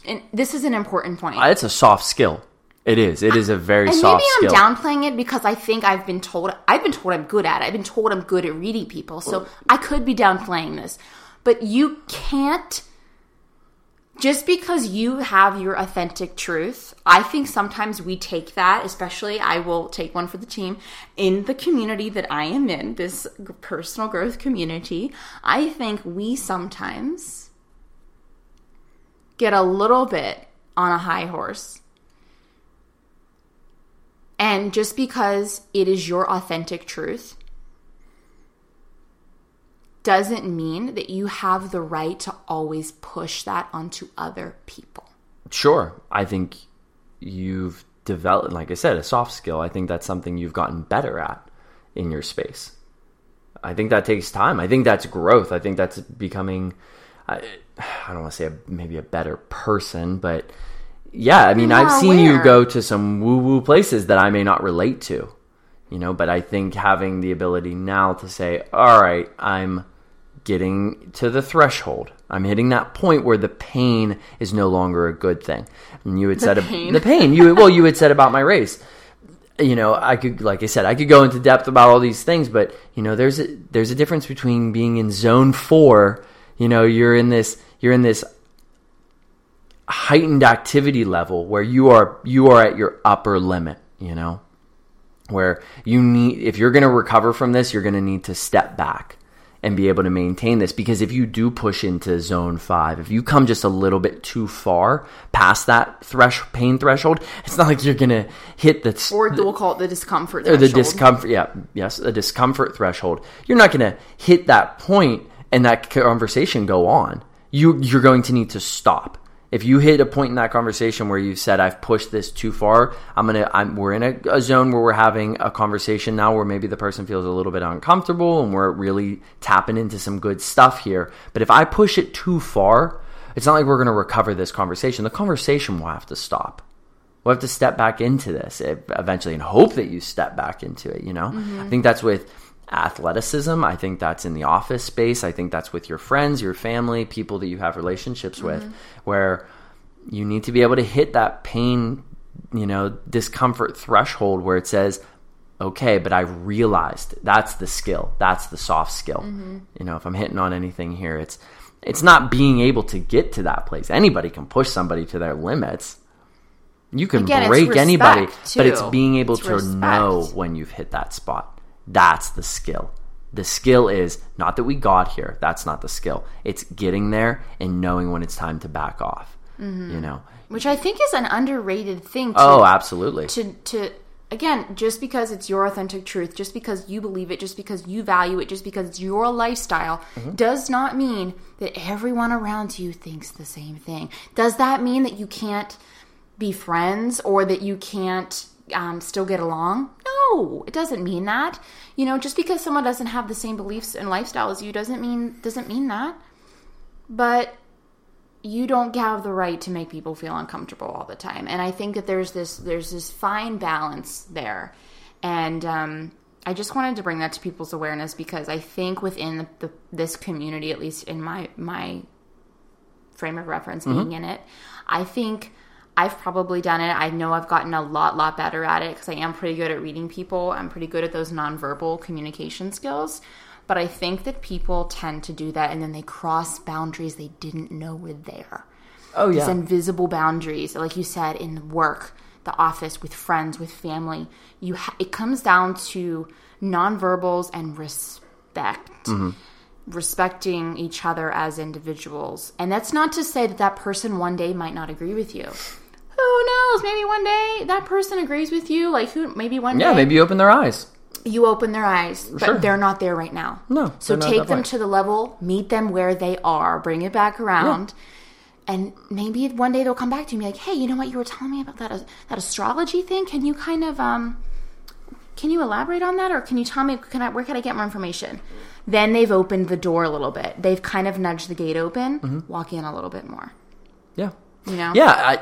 And this is an important point. Uh, It's a soft skill. It is. It is a very and soft maybe I'm skill. downplaying it because I think I've been told I've been told I'm good at it. I've been told I'm good at reading people. So I could be downplaying this. But you can't just because you have your authentic truth. I think sometimes we take that, especially I will take one for the team in the community that I am in, this personal growth community. I think we sometimes get a little bit on a high horse and just because it is your authentic truth doesn't mean that you have the right to always push that onto other people. Sure. I think you've developed, like I said, a soft skill. I think that's something you've gotten better at in your space. I think that takes time. I think that's growth. I think that's becoming, I, I don't want to say a, maybe a better person, but yeah, I mean, You're I've seen you go to some woo woo places that I may not relate to, you know, but I think having the ability now to say, all right, I'm getting to the threshold. I'm hitting that point where the pain is no longer a good thing. And you had said ab- pain. the pain. You well, you had said about my race. You know, I could, like I said, I could go into depth about all these things, but you know, there's a there's a difference between being in zone four. You know, you're in this you're in this heightened activity level where you are you are at your upper limit. You know, where you need if you're going to recover from this you're going to need to step back and be able to maintain this. Because if you do push into zone 5 if you come just a little bit too far past that thresh pain threshold it's not like you're to hit the Or we'll call it the discomfort. or the discomfort yeah yes the discomfort threshold. You're not to hit that point and that conversation go on. You you're going to need to stop if you hit a point in that conversation where you said I've pushed this too far I'm to I'm we're in a, a zone where we're having a conversation now where maybe the person feels a little bit uncomfortable and we're really tapping into some good stuff here. But if I push it too far it's not like we're going to recover this conversation. The conversation will have to stop. We'll have to step back into this eventually and hope that you step back into it, you know? Mm-hmm. I think that's with athleticism. I think that's in the office space. I think that's with your friends, your family, people that you have relationships mm-hmm. with, where you need to be able to hit that pain, you know, discomfort threshold where it says, okay, but I realized that's the skill. That's the soft skill. Mm-hmm. You know, if I'm hitting on anything here, it's it's not being able to get to that place. Anybody can push somebody to their limits. You can Again, break anybody, respect, but it's being able It's to respect. know when you've hit that spot. That's the skill. The skill is not that we got here. That's not the skill. It's getting there and knowing when it's time to back off. You mm-hmm. know. Which I think is an underrated thing. To, Oh, absolutely. to to again just because it's your authentic truth just because you believe it just because you value it just because it's your lifestyle mm-hmm. does not mean that everyone around you thinks the same thing does that mean that you can't be friends or that you can't um, still get along? No it doesn't mean that. You know just because someone doesn't have the same beliefs and lifestyle as you doesn't mean doesn't mean that. But you don't have the right to make people feel uncomfortable all the time. And i think that there's this there's this fine balance there. And um, i just wanted to bring that to people's awareness because i think within the, the, this community at least in my my frame of reference being in it i think i've probably done it. I know i've gotten a lot lot better at it because i am pretty good at reading people. I'm pretty good at those nonverbal communication skills. But i think that people tend to do that and then they cross boundaries they didn't know were there. Oh these yeah. invisible boundaries like you said in work the office with friends with family. You ha- it comes down to nonverbals and respect. Mm-hmm. respecting each other as individuals. And that's not to say that that person one day might not agree with you who knows maybe one day that person agrees with you like who maybe one yeah, day Yeah, maybe you open their eyes. you open their eyes, but Sure. they're not there right now. No, So take them to the level, meet them where they are, bring it back around, and maybe one day they'll come back to you like, "Hey, you know what? You were telling me about that that astrology thing. Can you kind of um, can you elaborate on that, or can you tell me can I where can I get more information?" Then they've opened the door a little bit. They've kind of nudged the gate open. Mm-hmm. Walk in a little bit more. Yeah. You know? Yeah, I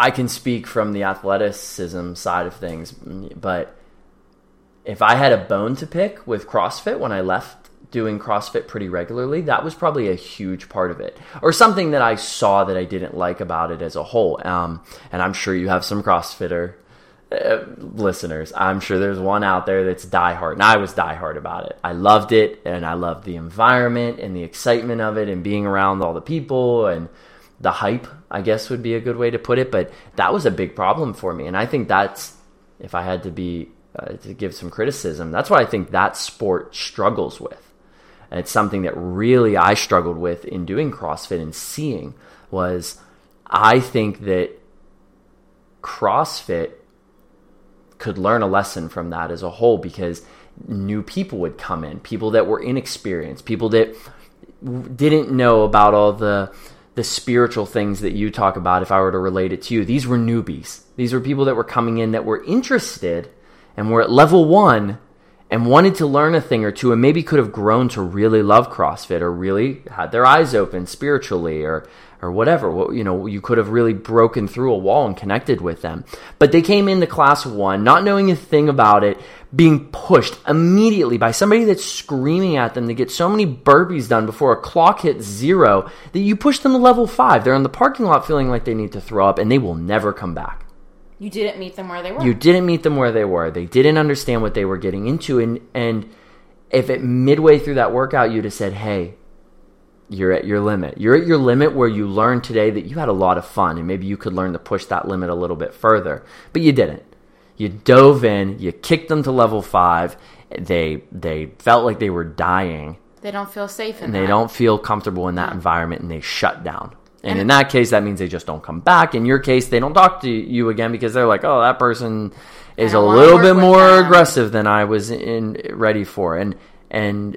I can speak from the athleticism side of things, but if I had a bone to pick with CrossFit when I left doing CrossFit pretty regularly, that was probably a huge part of it, or something that I saw that I didn't like about it as a whole. Um, and I'm sure you have some CrossFitter uh, listeners. I'm sure there's one out there that's diehard, and I was diehard about it. I loved it, and I loved the environment and the excitement of it, and being around all the people and the hype. I guess would be a good way to put it, but that was a big problem for me, and I think that's if I had to be uh, to give some criticism, that's what I think that sport struggles with. And it's something that really I struggled with in doing CrossFit and seeing was I think that CrossFit could learn a lesson from that as a whole because new people would come in, people that were inexperienced, people that didn't know about all the the spiritual things that you talk about if I were to relate it to you. These were newbies. These were people that were coming in that were interested and were at level 1 and wanted to learn a thing or two and maybe could have grown to really love CrossFit or really had their eyes open spiritually or or whatever. Well, you know, you could have really broken through a wall and connected with them. But they came into class one, not knowing a thing about it, being pushed immediately by somebody that's screaming at them to get so many burpees done before a clock hits zero that you push them to level five. They're in the parking lot feeling like they need to throw up and they will never come back. You didn't meet them where they were. You didn't meet them where they were. They didn't understand what they were getting into. And, and if at midway through that workout you'd have said, hey, you're at your limit. You're at your limit where you learned today that you had a lot of fun and maybe you could learn to push that limit a little bit further. But you didn't. You dove in, you kicked them to level five. They they felt like they were dying they don't feel safe in and that. they don't feel comfortable in that environment and they shut down. And in that case, that means they just don't come back. In your case, they don't talk to you again because they're like, "Oh, that person is a little bit more them." aggressive than I was in ready for." And and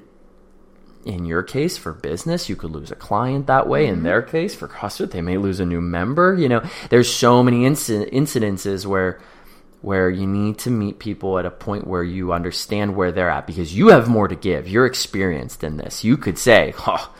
in your case, for business, you could lose a client that way. Mm-hmm. In their case, for CrossFit, they may lose a new member. You know, there's so many inci- incidences where where you need to meet people at a point where you understand where they're at because you have more to give. You're experienced in this. You could say, oh,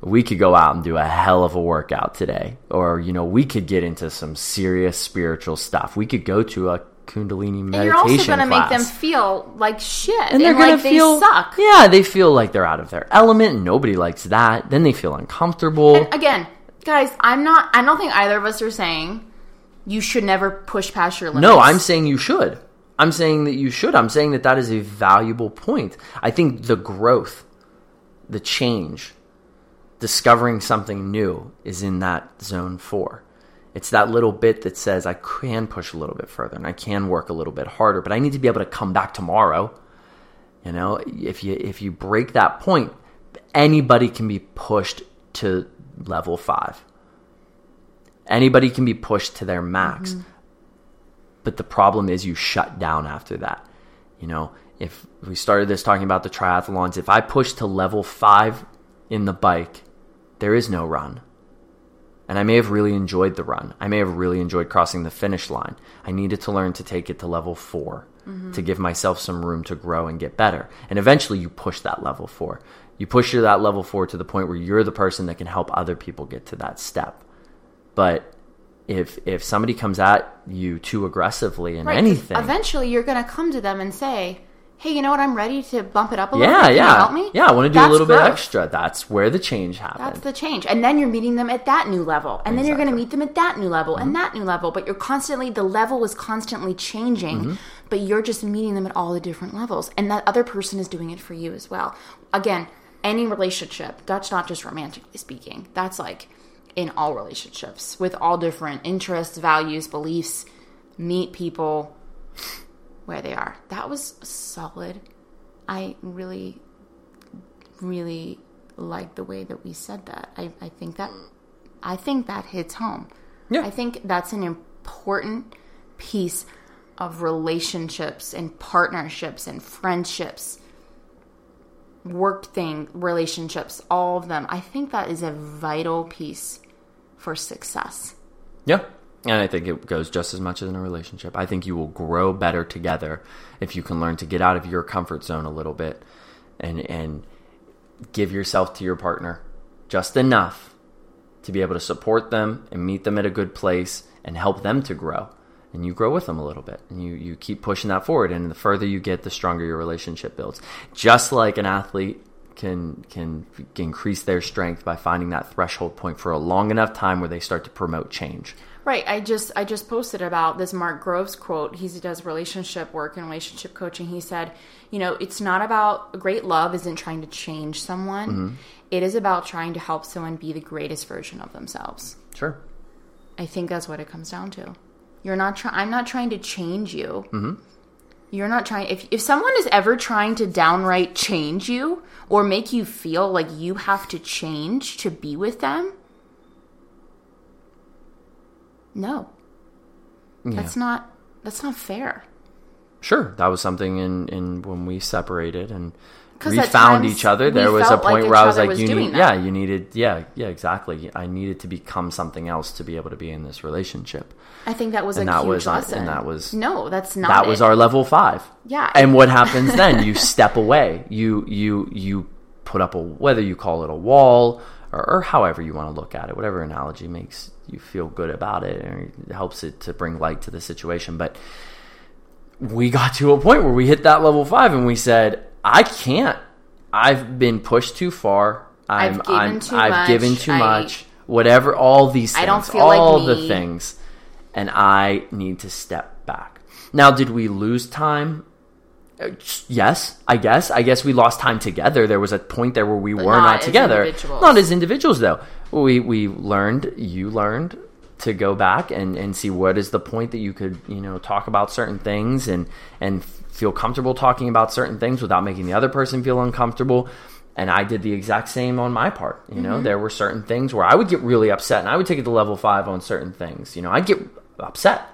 we could go out and do a hell of a workout today. Or, you know, we could get into some serious spiritual stuff. We could go to a Kundalini meditation And you're also going to make them feel like shit. and they're like gonna feel suck. Yeah, they feel like they're out of their element, and nobody likes that. Then they feel uncomfortable. Again, guys, I'm not. I don't think either of us are saying you should never push past your limits. No, I'm saying you should. I'm saying that you should. I'm saying that that is a valuable point. I think the growth, the change, discovering something new is in that zone four. It's that little bit that says I can push a little bit further and I can work a little bit harder, but I need to be able to come back tomorrow You know, if you if you break that point, anybody can be pushed to level 5. Anybody can be pushed to their max. Mm-hmm. But the problem is you shut down after that. You know, if we started this talking about the triathlons, if I push to level 5 in the bike, there is no run. And I may have really enjoyed the run. I may have really enjoyed crossing the finish line. I needed to learn to take it to level 4 to give myself some room to grow and get better. And eventually you push that level 4. You push to that level 4 to the point where you're the person that can help other people get to that step. But if if somebody comes at you too aggressively in Right, anything, Eventually, you're going to come to them and say, "Hey, you know what? I'm ready to bump it up a little yeah, bit. Can yeah, help me? yeah, I want to do That's a little bit extra. That's where the change happens. That's the change. And then you're meeting them at that new level. And then you're going to Mm-hmm. meet them at that new level and that new level. But you're constantly, the level is constantly changing, Mm-hmm. but you're just meeting them at all the different levels. And that other person is doing it for you as well. Again, any relationship, that's not just romantically speaking. That's like in all relationships with all different interests, values, beliefs. Meet people where they are. That was solid. I really really like the way that we said that. I, I think that I think that hits home. Yeah. I think that's an important piece of relationships and partnerships and friendships, work thing relationships, all of them. I think that is a vital piece for success. Yeah. And I think it goes just as much as in a relationship. I think you will grow better together if you can learn to get out of your comfort zone a little bit and and give yourself to your partner just enough to be able to support them and meet them at a good place and help them to grow. And you grow with them a little bit and you, you keep pushing that forward. And the further you get, the stronger your relationship builds. Just like an athlete can can increase their strength by finding that threshold point for a long enough time where they start to promote change. Right. I just I just posted about this Mark Groves quote. He does relationship work and relationship coaching. He said, you know, it's not about great love isn't trying to change someone. It is about trying to help someone be the greatest version of themselves. Sure. I think that's what it comes down to. You're not trying. I'm not trying to change you. Mm-hmm. You're not trying. If if someone is ever trying to downright change you or make you feel like you have to change to be with them, no, that's not. That's not fair. Sure, that was something in, in when we separated and we found each other. There was a point like where I was like, was "You need, that. yeah, you needed, yeah, yeah, exactly. I needed to become something else to be able to be in this relationship." I think that was And a that huge was- and that was- no, that's not. that was our level five. Yeah. And what happens then? You step away. You you you put up a whether you call it a wall or, or however you want to look at it, whatever analogy makes you feel good about it or helps it to bring light to the situation. But we got to a point where we hit that level five and we said, I can't. I've been pushed too far. I'm, I've given I'm, too I've much. given too I- much. Whatever, all these things, I don't feel like all the things, and I need to step back. Now, did we lose time? Uh, Yes, I guess. I guess we lost time together. There was a point there where we were not not, together. Not as individuals, though. We we learned. You learned to go back and, and see what is the point that you could you know talk about certain things and and feel comfortable talking about certain things without making the other person feel uncomfortable. And I did the exact same on my part. You know, mm-hmm. there were certain things where I would get really upset, and I would take it to level five on certain things. You know, I'd get upset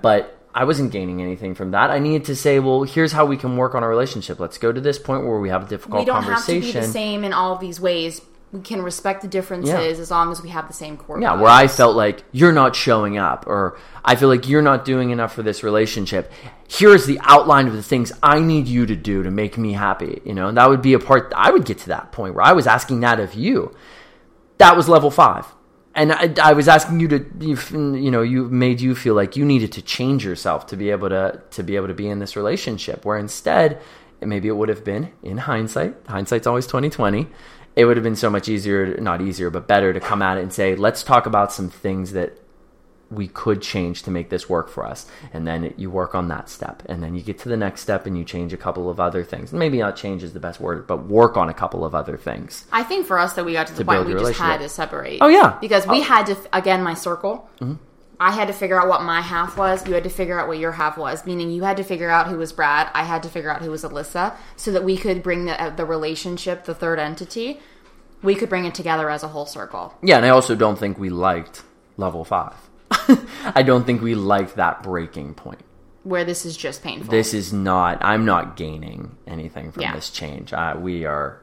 but I wasn't gaining anything from that. I needed to say, well, here's how we can work on our relationship. Let's go to this point where we have a difficult we don't have to conversation. be the same in all of these ways. We can respect the differences Yeah. as long as we have the same core. Yeah, where I felt like you're not showing up, or I feel like you're not doing enough for this relationship. Here's the outline of the things I need you to do to make me happy. You know, and that would be a part. I would get to that point where I was asking that of you. That was level five, and I, I was asking you to, you, you know, you made you feel like you needed to change yourself to be able to to be able to be in this relationship. Where instead, maybe it would have been in hindsight. Hindsight's always twenty twenty it would have been so much easier, not easier, but better to come at it and say, let's talk about some things that we could change to make this work for us. And then you work on that step. And then you get to the next step and you change a couple of other things. Maybe not change is the best word, but work on a couple of other things. I think for us that we got to the To point we just had to separate. Oh, yeah. because we Oh. had to again my circle. Mm-hmm. I had to figure out what my half was. You had to figure out what your half was. Meaning, you had to figure out who was Brad. I had to figure out who was Alyssa, so that we could bring the uh, the relationship, the third entity, we could bring it together as a whole circle. Yeah, and I also don't think we liked level five. I don't think we liked that breaking point. Where this is just painful. This is not. I'm not gaining anything from Yeah. this change. I, we are.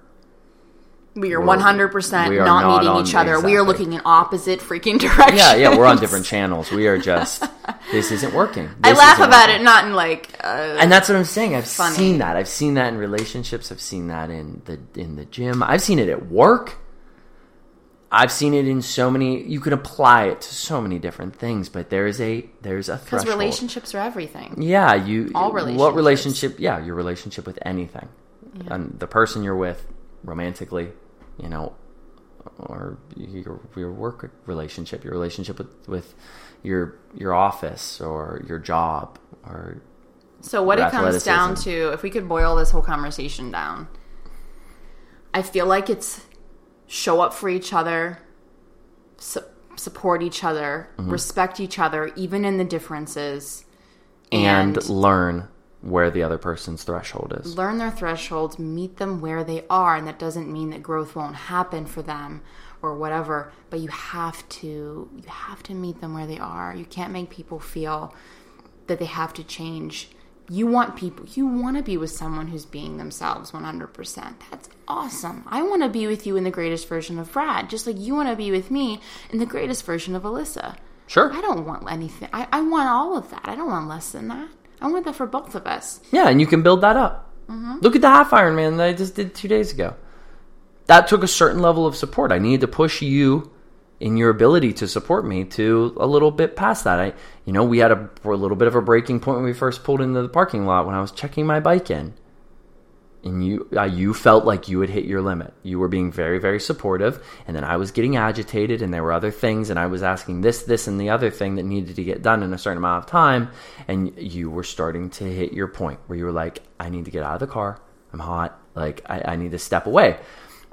We are we're- one hundred percent we are not not meeting on- each other. We are looking in opposite freaking directions. Yeah, yeah. We're on different channels. We are just. this isn't working. I This laugh about working. it, not in like. Uh, and that's what I'm saying. I've Funny. seen that. I've seen that in relationships. I've seen that in the in the gym. I've seen it at work. I've seen it in so many. You can apply it to so many different things, but there is a there's a because relationships are everything. Yeah, you. All relationships. What relationship? Yeah, your relationship with anything, and the person you're with, romantically, you know, or your your work relationship, your relationship with with your your office or your job or So what it comes down to, if we could boil this whole conversation down, I feel like it's show up for each other, su- support each other, Mm-hmm. respect each other, even in the differences, and, And- learn where the other person's threshold is. learn their thresholds, meet them where they are, and that doesn't mean that growth won't happen for them or whatever, but you have to you have to meet them where they are. You can't make people feel that they have to change. You want people you want to be with someone who's being themselves 100%. That's awesome. I want to be with you in the greatest version of Brad, just like you want to be with me in the greatest version of Alyssa. Sure. I don't want anything. I, I want all of that. I don't want less than that. I want that for both of us. Yeah, and you can build that up. Mm-hmm. Look at the half Ironman that I just did two days ago. That took a certain level of support. I needed to push you in your ability to support me to a little bit past that. I, you know, we had a, a little bit of a breaking point when we first pulled into the parking lot when I was checking my bike in, and you, uh, you felt like you had hit your limit. You were being very, very supportive, and then I was getting agitated, and there were other things, and I was asking this, this, and the other thing that needed to get done in a certain amount of time, and you were starting to hit your point where you were like, I need to get out of the car. I'm hot. Like I, I need to step away.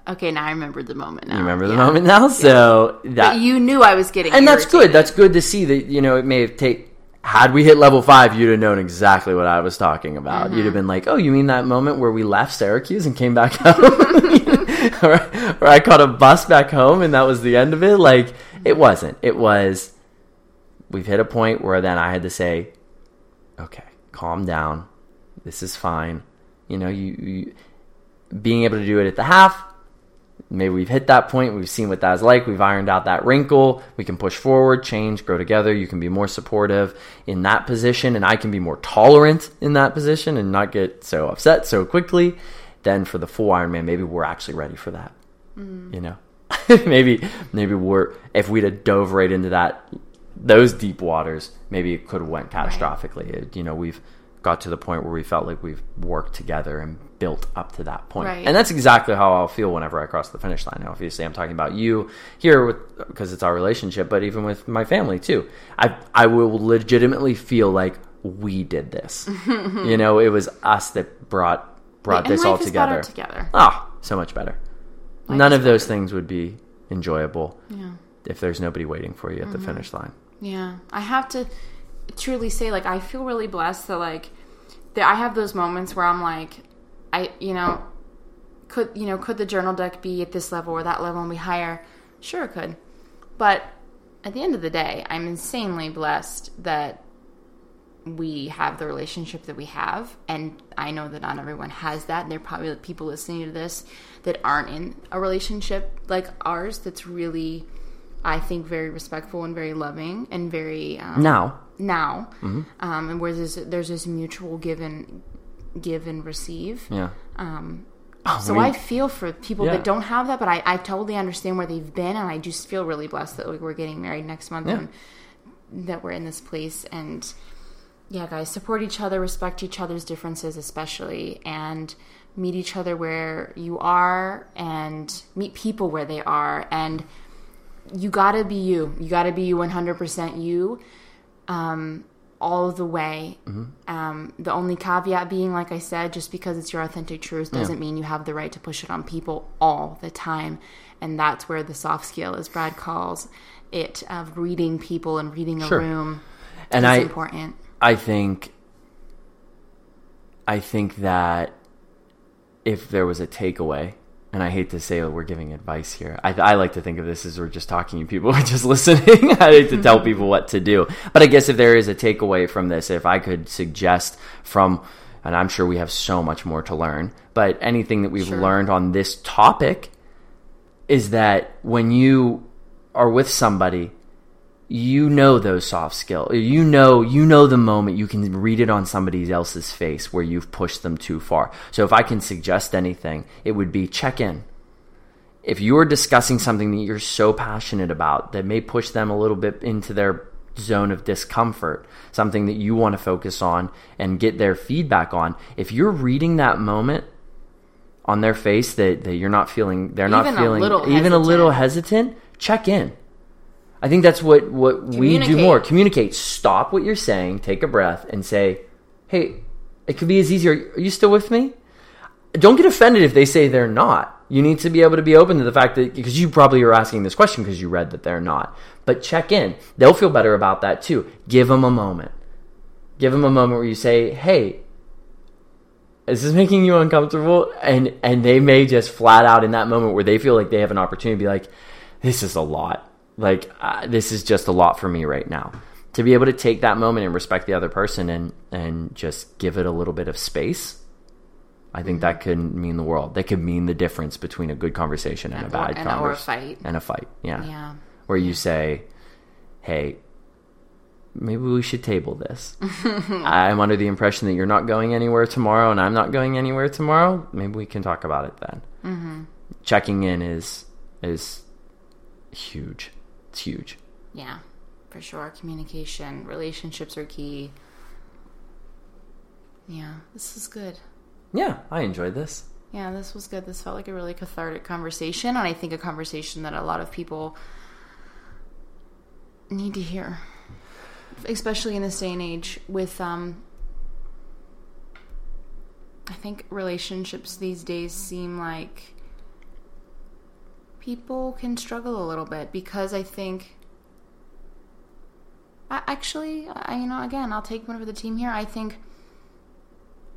Okay, now I remember the moment now. You remember the Yeah. moment now? So that But you knew I was getting and that's good. That's good to see that you know it may have take had we hit level five, you'd have known exactly what I was talking about. Mm-hmm. You'd have been like, "Oh, you mean that moment where we left Syracuse and came back home, or, or I caught a bus back home and that was the end of it?" Like it wasn't. It was. We've hit a point where then I had to say, "Okay, calm down. This is fine." You know, you, you being able to do it at the half maybe we've hit that point we've seen what that's like we've ironed out that wrinkle we can push forward change grow together you can be more supportive in that position and i can be more tolerant in that position and not get so upset so quickly then for the full ironman maybe we're actually ready for that mm. you know? Maybe maybe we're if we'd have dove right into that those deep waters maybe it could have went catastrophically. It- you know we've got to the point where we felt like we've worked together and built up to that point Right. and that's exactly how I'll feel whenever I cross the finish line. Now, obviously, I'm talking about you here with because it's our relationship, but even with my family too. I I will legitimately feel like we did this. you know, it was us that brought brought and this life all together. better together. Ah, so much better. None of those things would be enjoyable Yeah. if there's nobody waiting for you at Mm-hmm. the finish line. Yeah, I have to truly say, like, I feel really blessed that, like, that I have those moments where I'm like, I, you know, could you know, could the journal deck be at this level or that level and be higher? Sure, it could, but at the end of the day, I'm insanely blessed that we have the relationship that we have, and I know that not everyone has that. And there are probably people listening to this that aren't in a relationship like ours. That's really, I think, very respectful and very loving and very um, now, Mm-hmm. um, and where there's there's this mutual give and give and receive. yeah. Um, Oh, so we- I feel for people Yeah. that don't have that, but I, I totally understand where they've been, and I just feel really blessed that we're getting married next month Yeah. and that we're in this place. And yeah, guys, support each other, respect each other's differences, especially, and meet each other where you are, and meet people where they are, and you gotta be you. You gotta be you 100% you. Um, all the way. Um, the only caveat being, like I said, just because it's your authentic truth doesn't mean you have the right to push it on people all the time. And that's where the soft skill, as Brad calls it, of reading people and reading a Sure. room And is I, important. I think I think that if there was a takeaway, and I hate to say that we're giving advice here. I, I like to think of this as we're just talking to people are just listening. I hate to tell mm-hmm. people what to do. But I guess if there is a takeaway from this, if I could suggest from, and I'm sure we have so much more to learn, but anything that we've Sure. learned on this topic is that when you are with somebody you know those soft skills. You know, you know the moment you can read it on somebody else's face where you've pushed them too far. So if I can suggest anything, it would be check in. If you're discussing something that you're so passionate about that may push them a little bit into their zone of discomfort, something that you want to focus on and get their feedback on, if you're reading that moment on their face that, that you're not feeling, they're not Even a feeling little even a little hesitant. hesitant, check in. I think that's what what we do more. Communicate. Stop what you're saying. Take a breath and say, "Hey, it could be as easy. Are you, are you still with me?" Don't get offended if they say they're not. You need to be able to be open to the fact that because you probably are asking this question because you read that they're not. But check in. They'll feel better about that too. Give them a moment. Give them a moment where you say, "Hey, is this making you uncomfortable?" And and they may just flat out in that moment where they feel like they have an opportunity to be like, "This is a lot. Like uh, this is just a lot for me right now." To be able to take that moment and respect the other person and and just give it a little bit of space, I think that could mean the world. That could mean the difference between a good conversation and a And- bad and- or a fight. and a fight. Yeah. Yeah. where you say, "Hey, maybe we should table this. I'm under the impression that you're not going anywhere tomorrow, and I'm not going anywhere tomorrow. Maybe we can talk about it then." Mm-hmm. Checking in is is huge. It's huge. Yeah, for sure. Communication, relationships are key. Yeah, this is good. Yeah, I enjoyed this. Yeah, this was good. This felt like a really cathartic conversation, and I think a conversation that a lot of people need to hear, especially in this day and age. With, um, I think relationships these days seem like people can struggle a little bit because I think. I, actually, I, you know, again, I'll take one for the team here. I think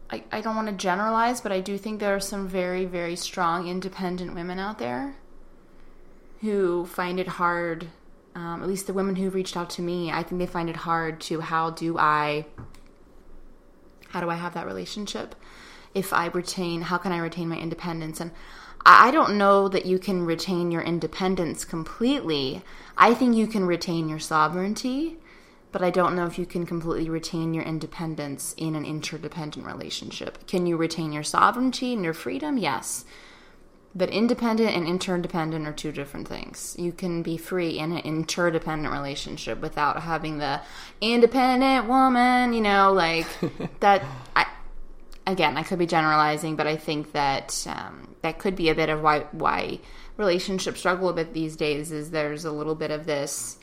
I, I don't want to generalize, but I do think there are some very, very strong independent women out there who find it hard. Um, at least the women who reached out to me, I think they find it hard to how do I, how do I have that relationship? If I retain, how can I retain my independence? And I don't know that you can retain your independence completely. I think you can retain your sovereignty, but I don't know if you can completely retain your independence in an interdependent relationship. Can you retain your sovereignty and your freedom? Yes. But independent and interdependent are two different things. You can be free in an interdependent relationship without having the independent woman, you know, like that. I, again, I could be generalizing, but I think that um, that could be a bit of why why relationships struggle a bit these days. Is there's a little bit of this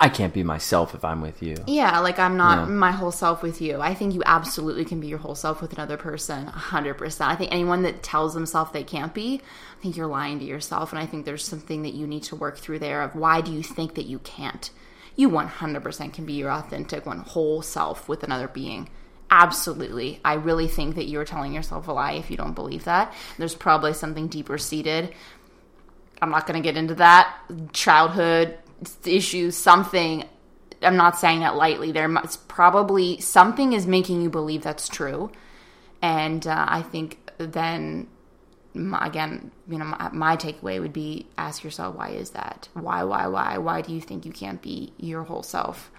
I can't be myself if I'm with you. yeah, like I'm not Yeah. my whole self with you. I think you absolutely can be your whole self with another person, 100%. I think anyone that tells themselves they can't be, I think you're lying to yourself. And I think there's something that you need to work through there of why do you think that you can't? You 100% can be your authentic, one whole self with another being. Absolutely. I really think that you're telling yourself a lie if you don't believe that. There's probably something deeper seated. I'm not going to get into that. Childhood issues, something. I'm not saying that lightly. There must probably something is making you believe that's true, and uh, I think then my, again, you know, my, my takeaway would be ask yourself why is that? Why, why, why? Why do you think you can't be your whole self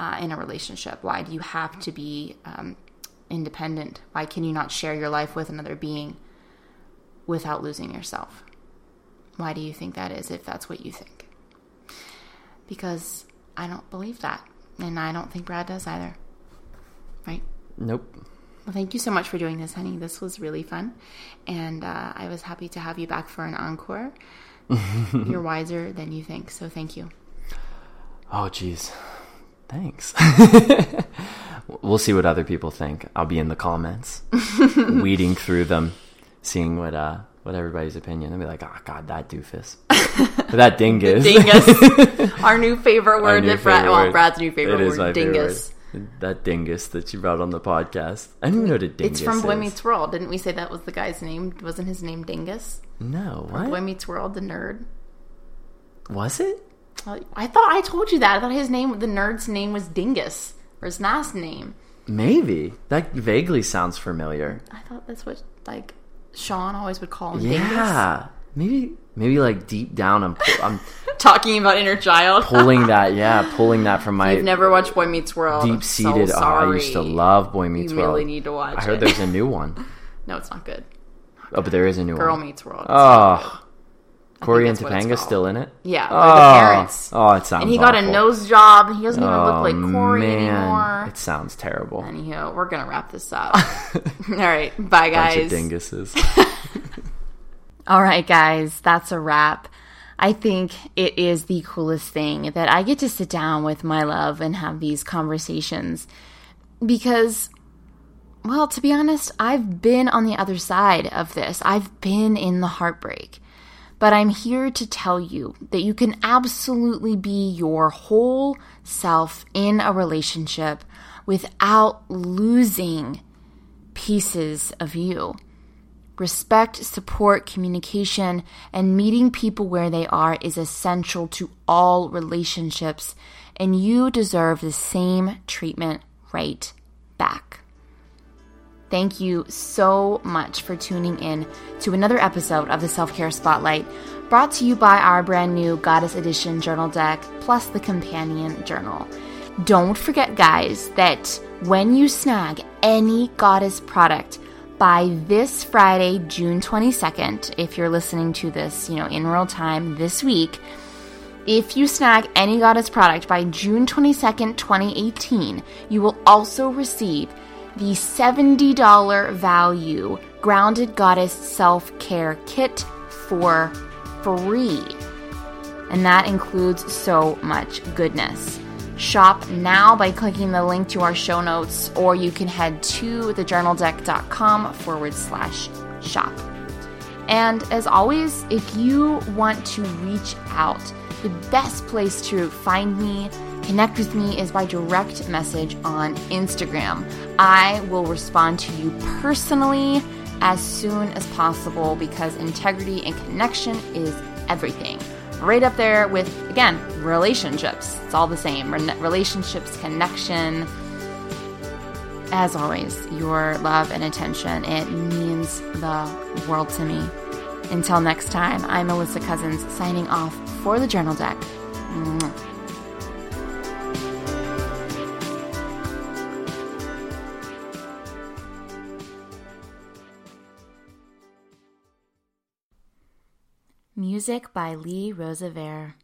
uh, in a relationship? Why do you have to be um, independent? Why can you not share your life with another being without losing yourself? Why do you think that is if that's what you think? Because I don't believe that. And I don't think Brad does either. Right? Nope. Well, thank you so much for doing this, honey. This was really fun. And uh, I was happy to have you back for an encore. You're wiser than you think. So thank you. Oh, jeez. Thanks. We'll see what other people think. I'll be in the comments, weeding through them, seeing what uh what everybody's opinion. I'll be like, oh god, that doofus, that dingus, dingus. Our new favorite word new that Brad, favorite well. Brad's new favorite word, my favorite dingus. word. That dingus that you brought on the podcast. I didn't even know what a dingus It's from Boy. Meets World. Didn't we say that was the guy's name? Wasn't his name Dingus? No, what Boy Meets World, the nerd. was it? I thought I told you that. I thought his name, the nerd's name was Dingus, or his last name. Maybe that vaguely sounds familiar. I thought that's what like Shawn always would call him. Dingus. Yeah, maybe maybe like deep down, I'm I'm Talking about inner child. pulling that. Yeah, pulling that from my You've never watched Boy Meets World. Deep seated. So oh. I used to love Boy Meets You World. really need to watch I heard it. there's a new one. No, it's not good. Oh, but there is a new Girl one. Meets World. Oh, Cory and that's Topanga still in it. yeah, Oh, the parents. oh, it sounds. and he got a nose job. He doesn't even look Oh, like Cory man. anymore. It sounds terrible. Anywho, we're gonna wrap this up. All right, bye guys. Bunch guys. of dinguses. All right, guys, that's a wrap. I think it is the coolest thing that I get to sit down with my love and have these conversations because, well, to be honest, I've been on the other side of this. I've been in the heartbreak. But I'm here to tell you that you can absolutely be your whole self in a relationship without losing pieces of you. Respect, support, communication, and meeting people where they are is essential to all relationships, and you deserve the same treatment right back. Thank you so much for tuning in to another episode of the Self Care Spotlight, brought to you by our brand new Goddess Edition journal deck, plus the companion journal. Don't forget, guys, that when you snag any Goddess product, by this Friday, June 22nd, if you're listening to this, you know, in real time this week, if you snag any Goddess product by June 22nd, 2018, you will also receive the $70 value Grounded Goddess Self Care Kit for free. And that includes so much goodness. Shop now by clicking the link to our show notes, or you can head to thejournaldeck.com forward slash shop. And as always, if you want to reach out, the best place to find me, connect with me, is by direct message on Instagram. I will respond to you personally as soon as possible because integrity and connection is everything. Right up there with, again, relationships. It's all the same. Relationships, connection. As always, your love and attention. It means the world to me. Until next time, I'm Melissa Cousins signing off for the Journal Deck. Music by Lee Rosevere.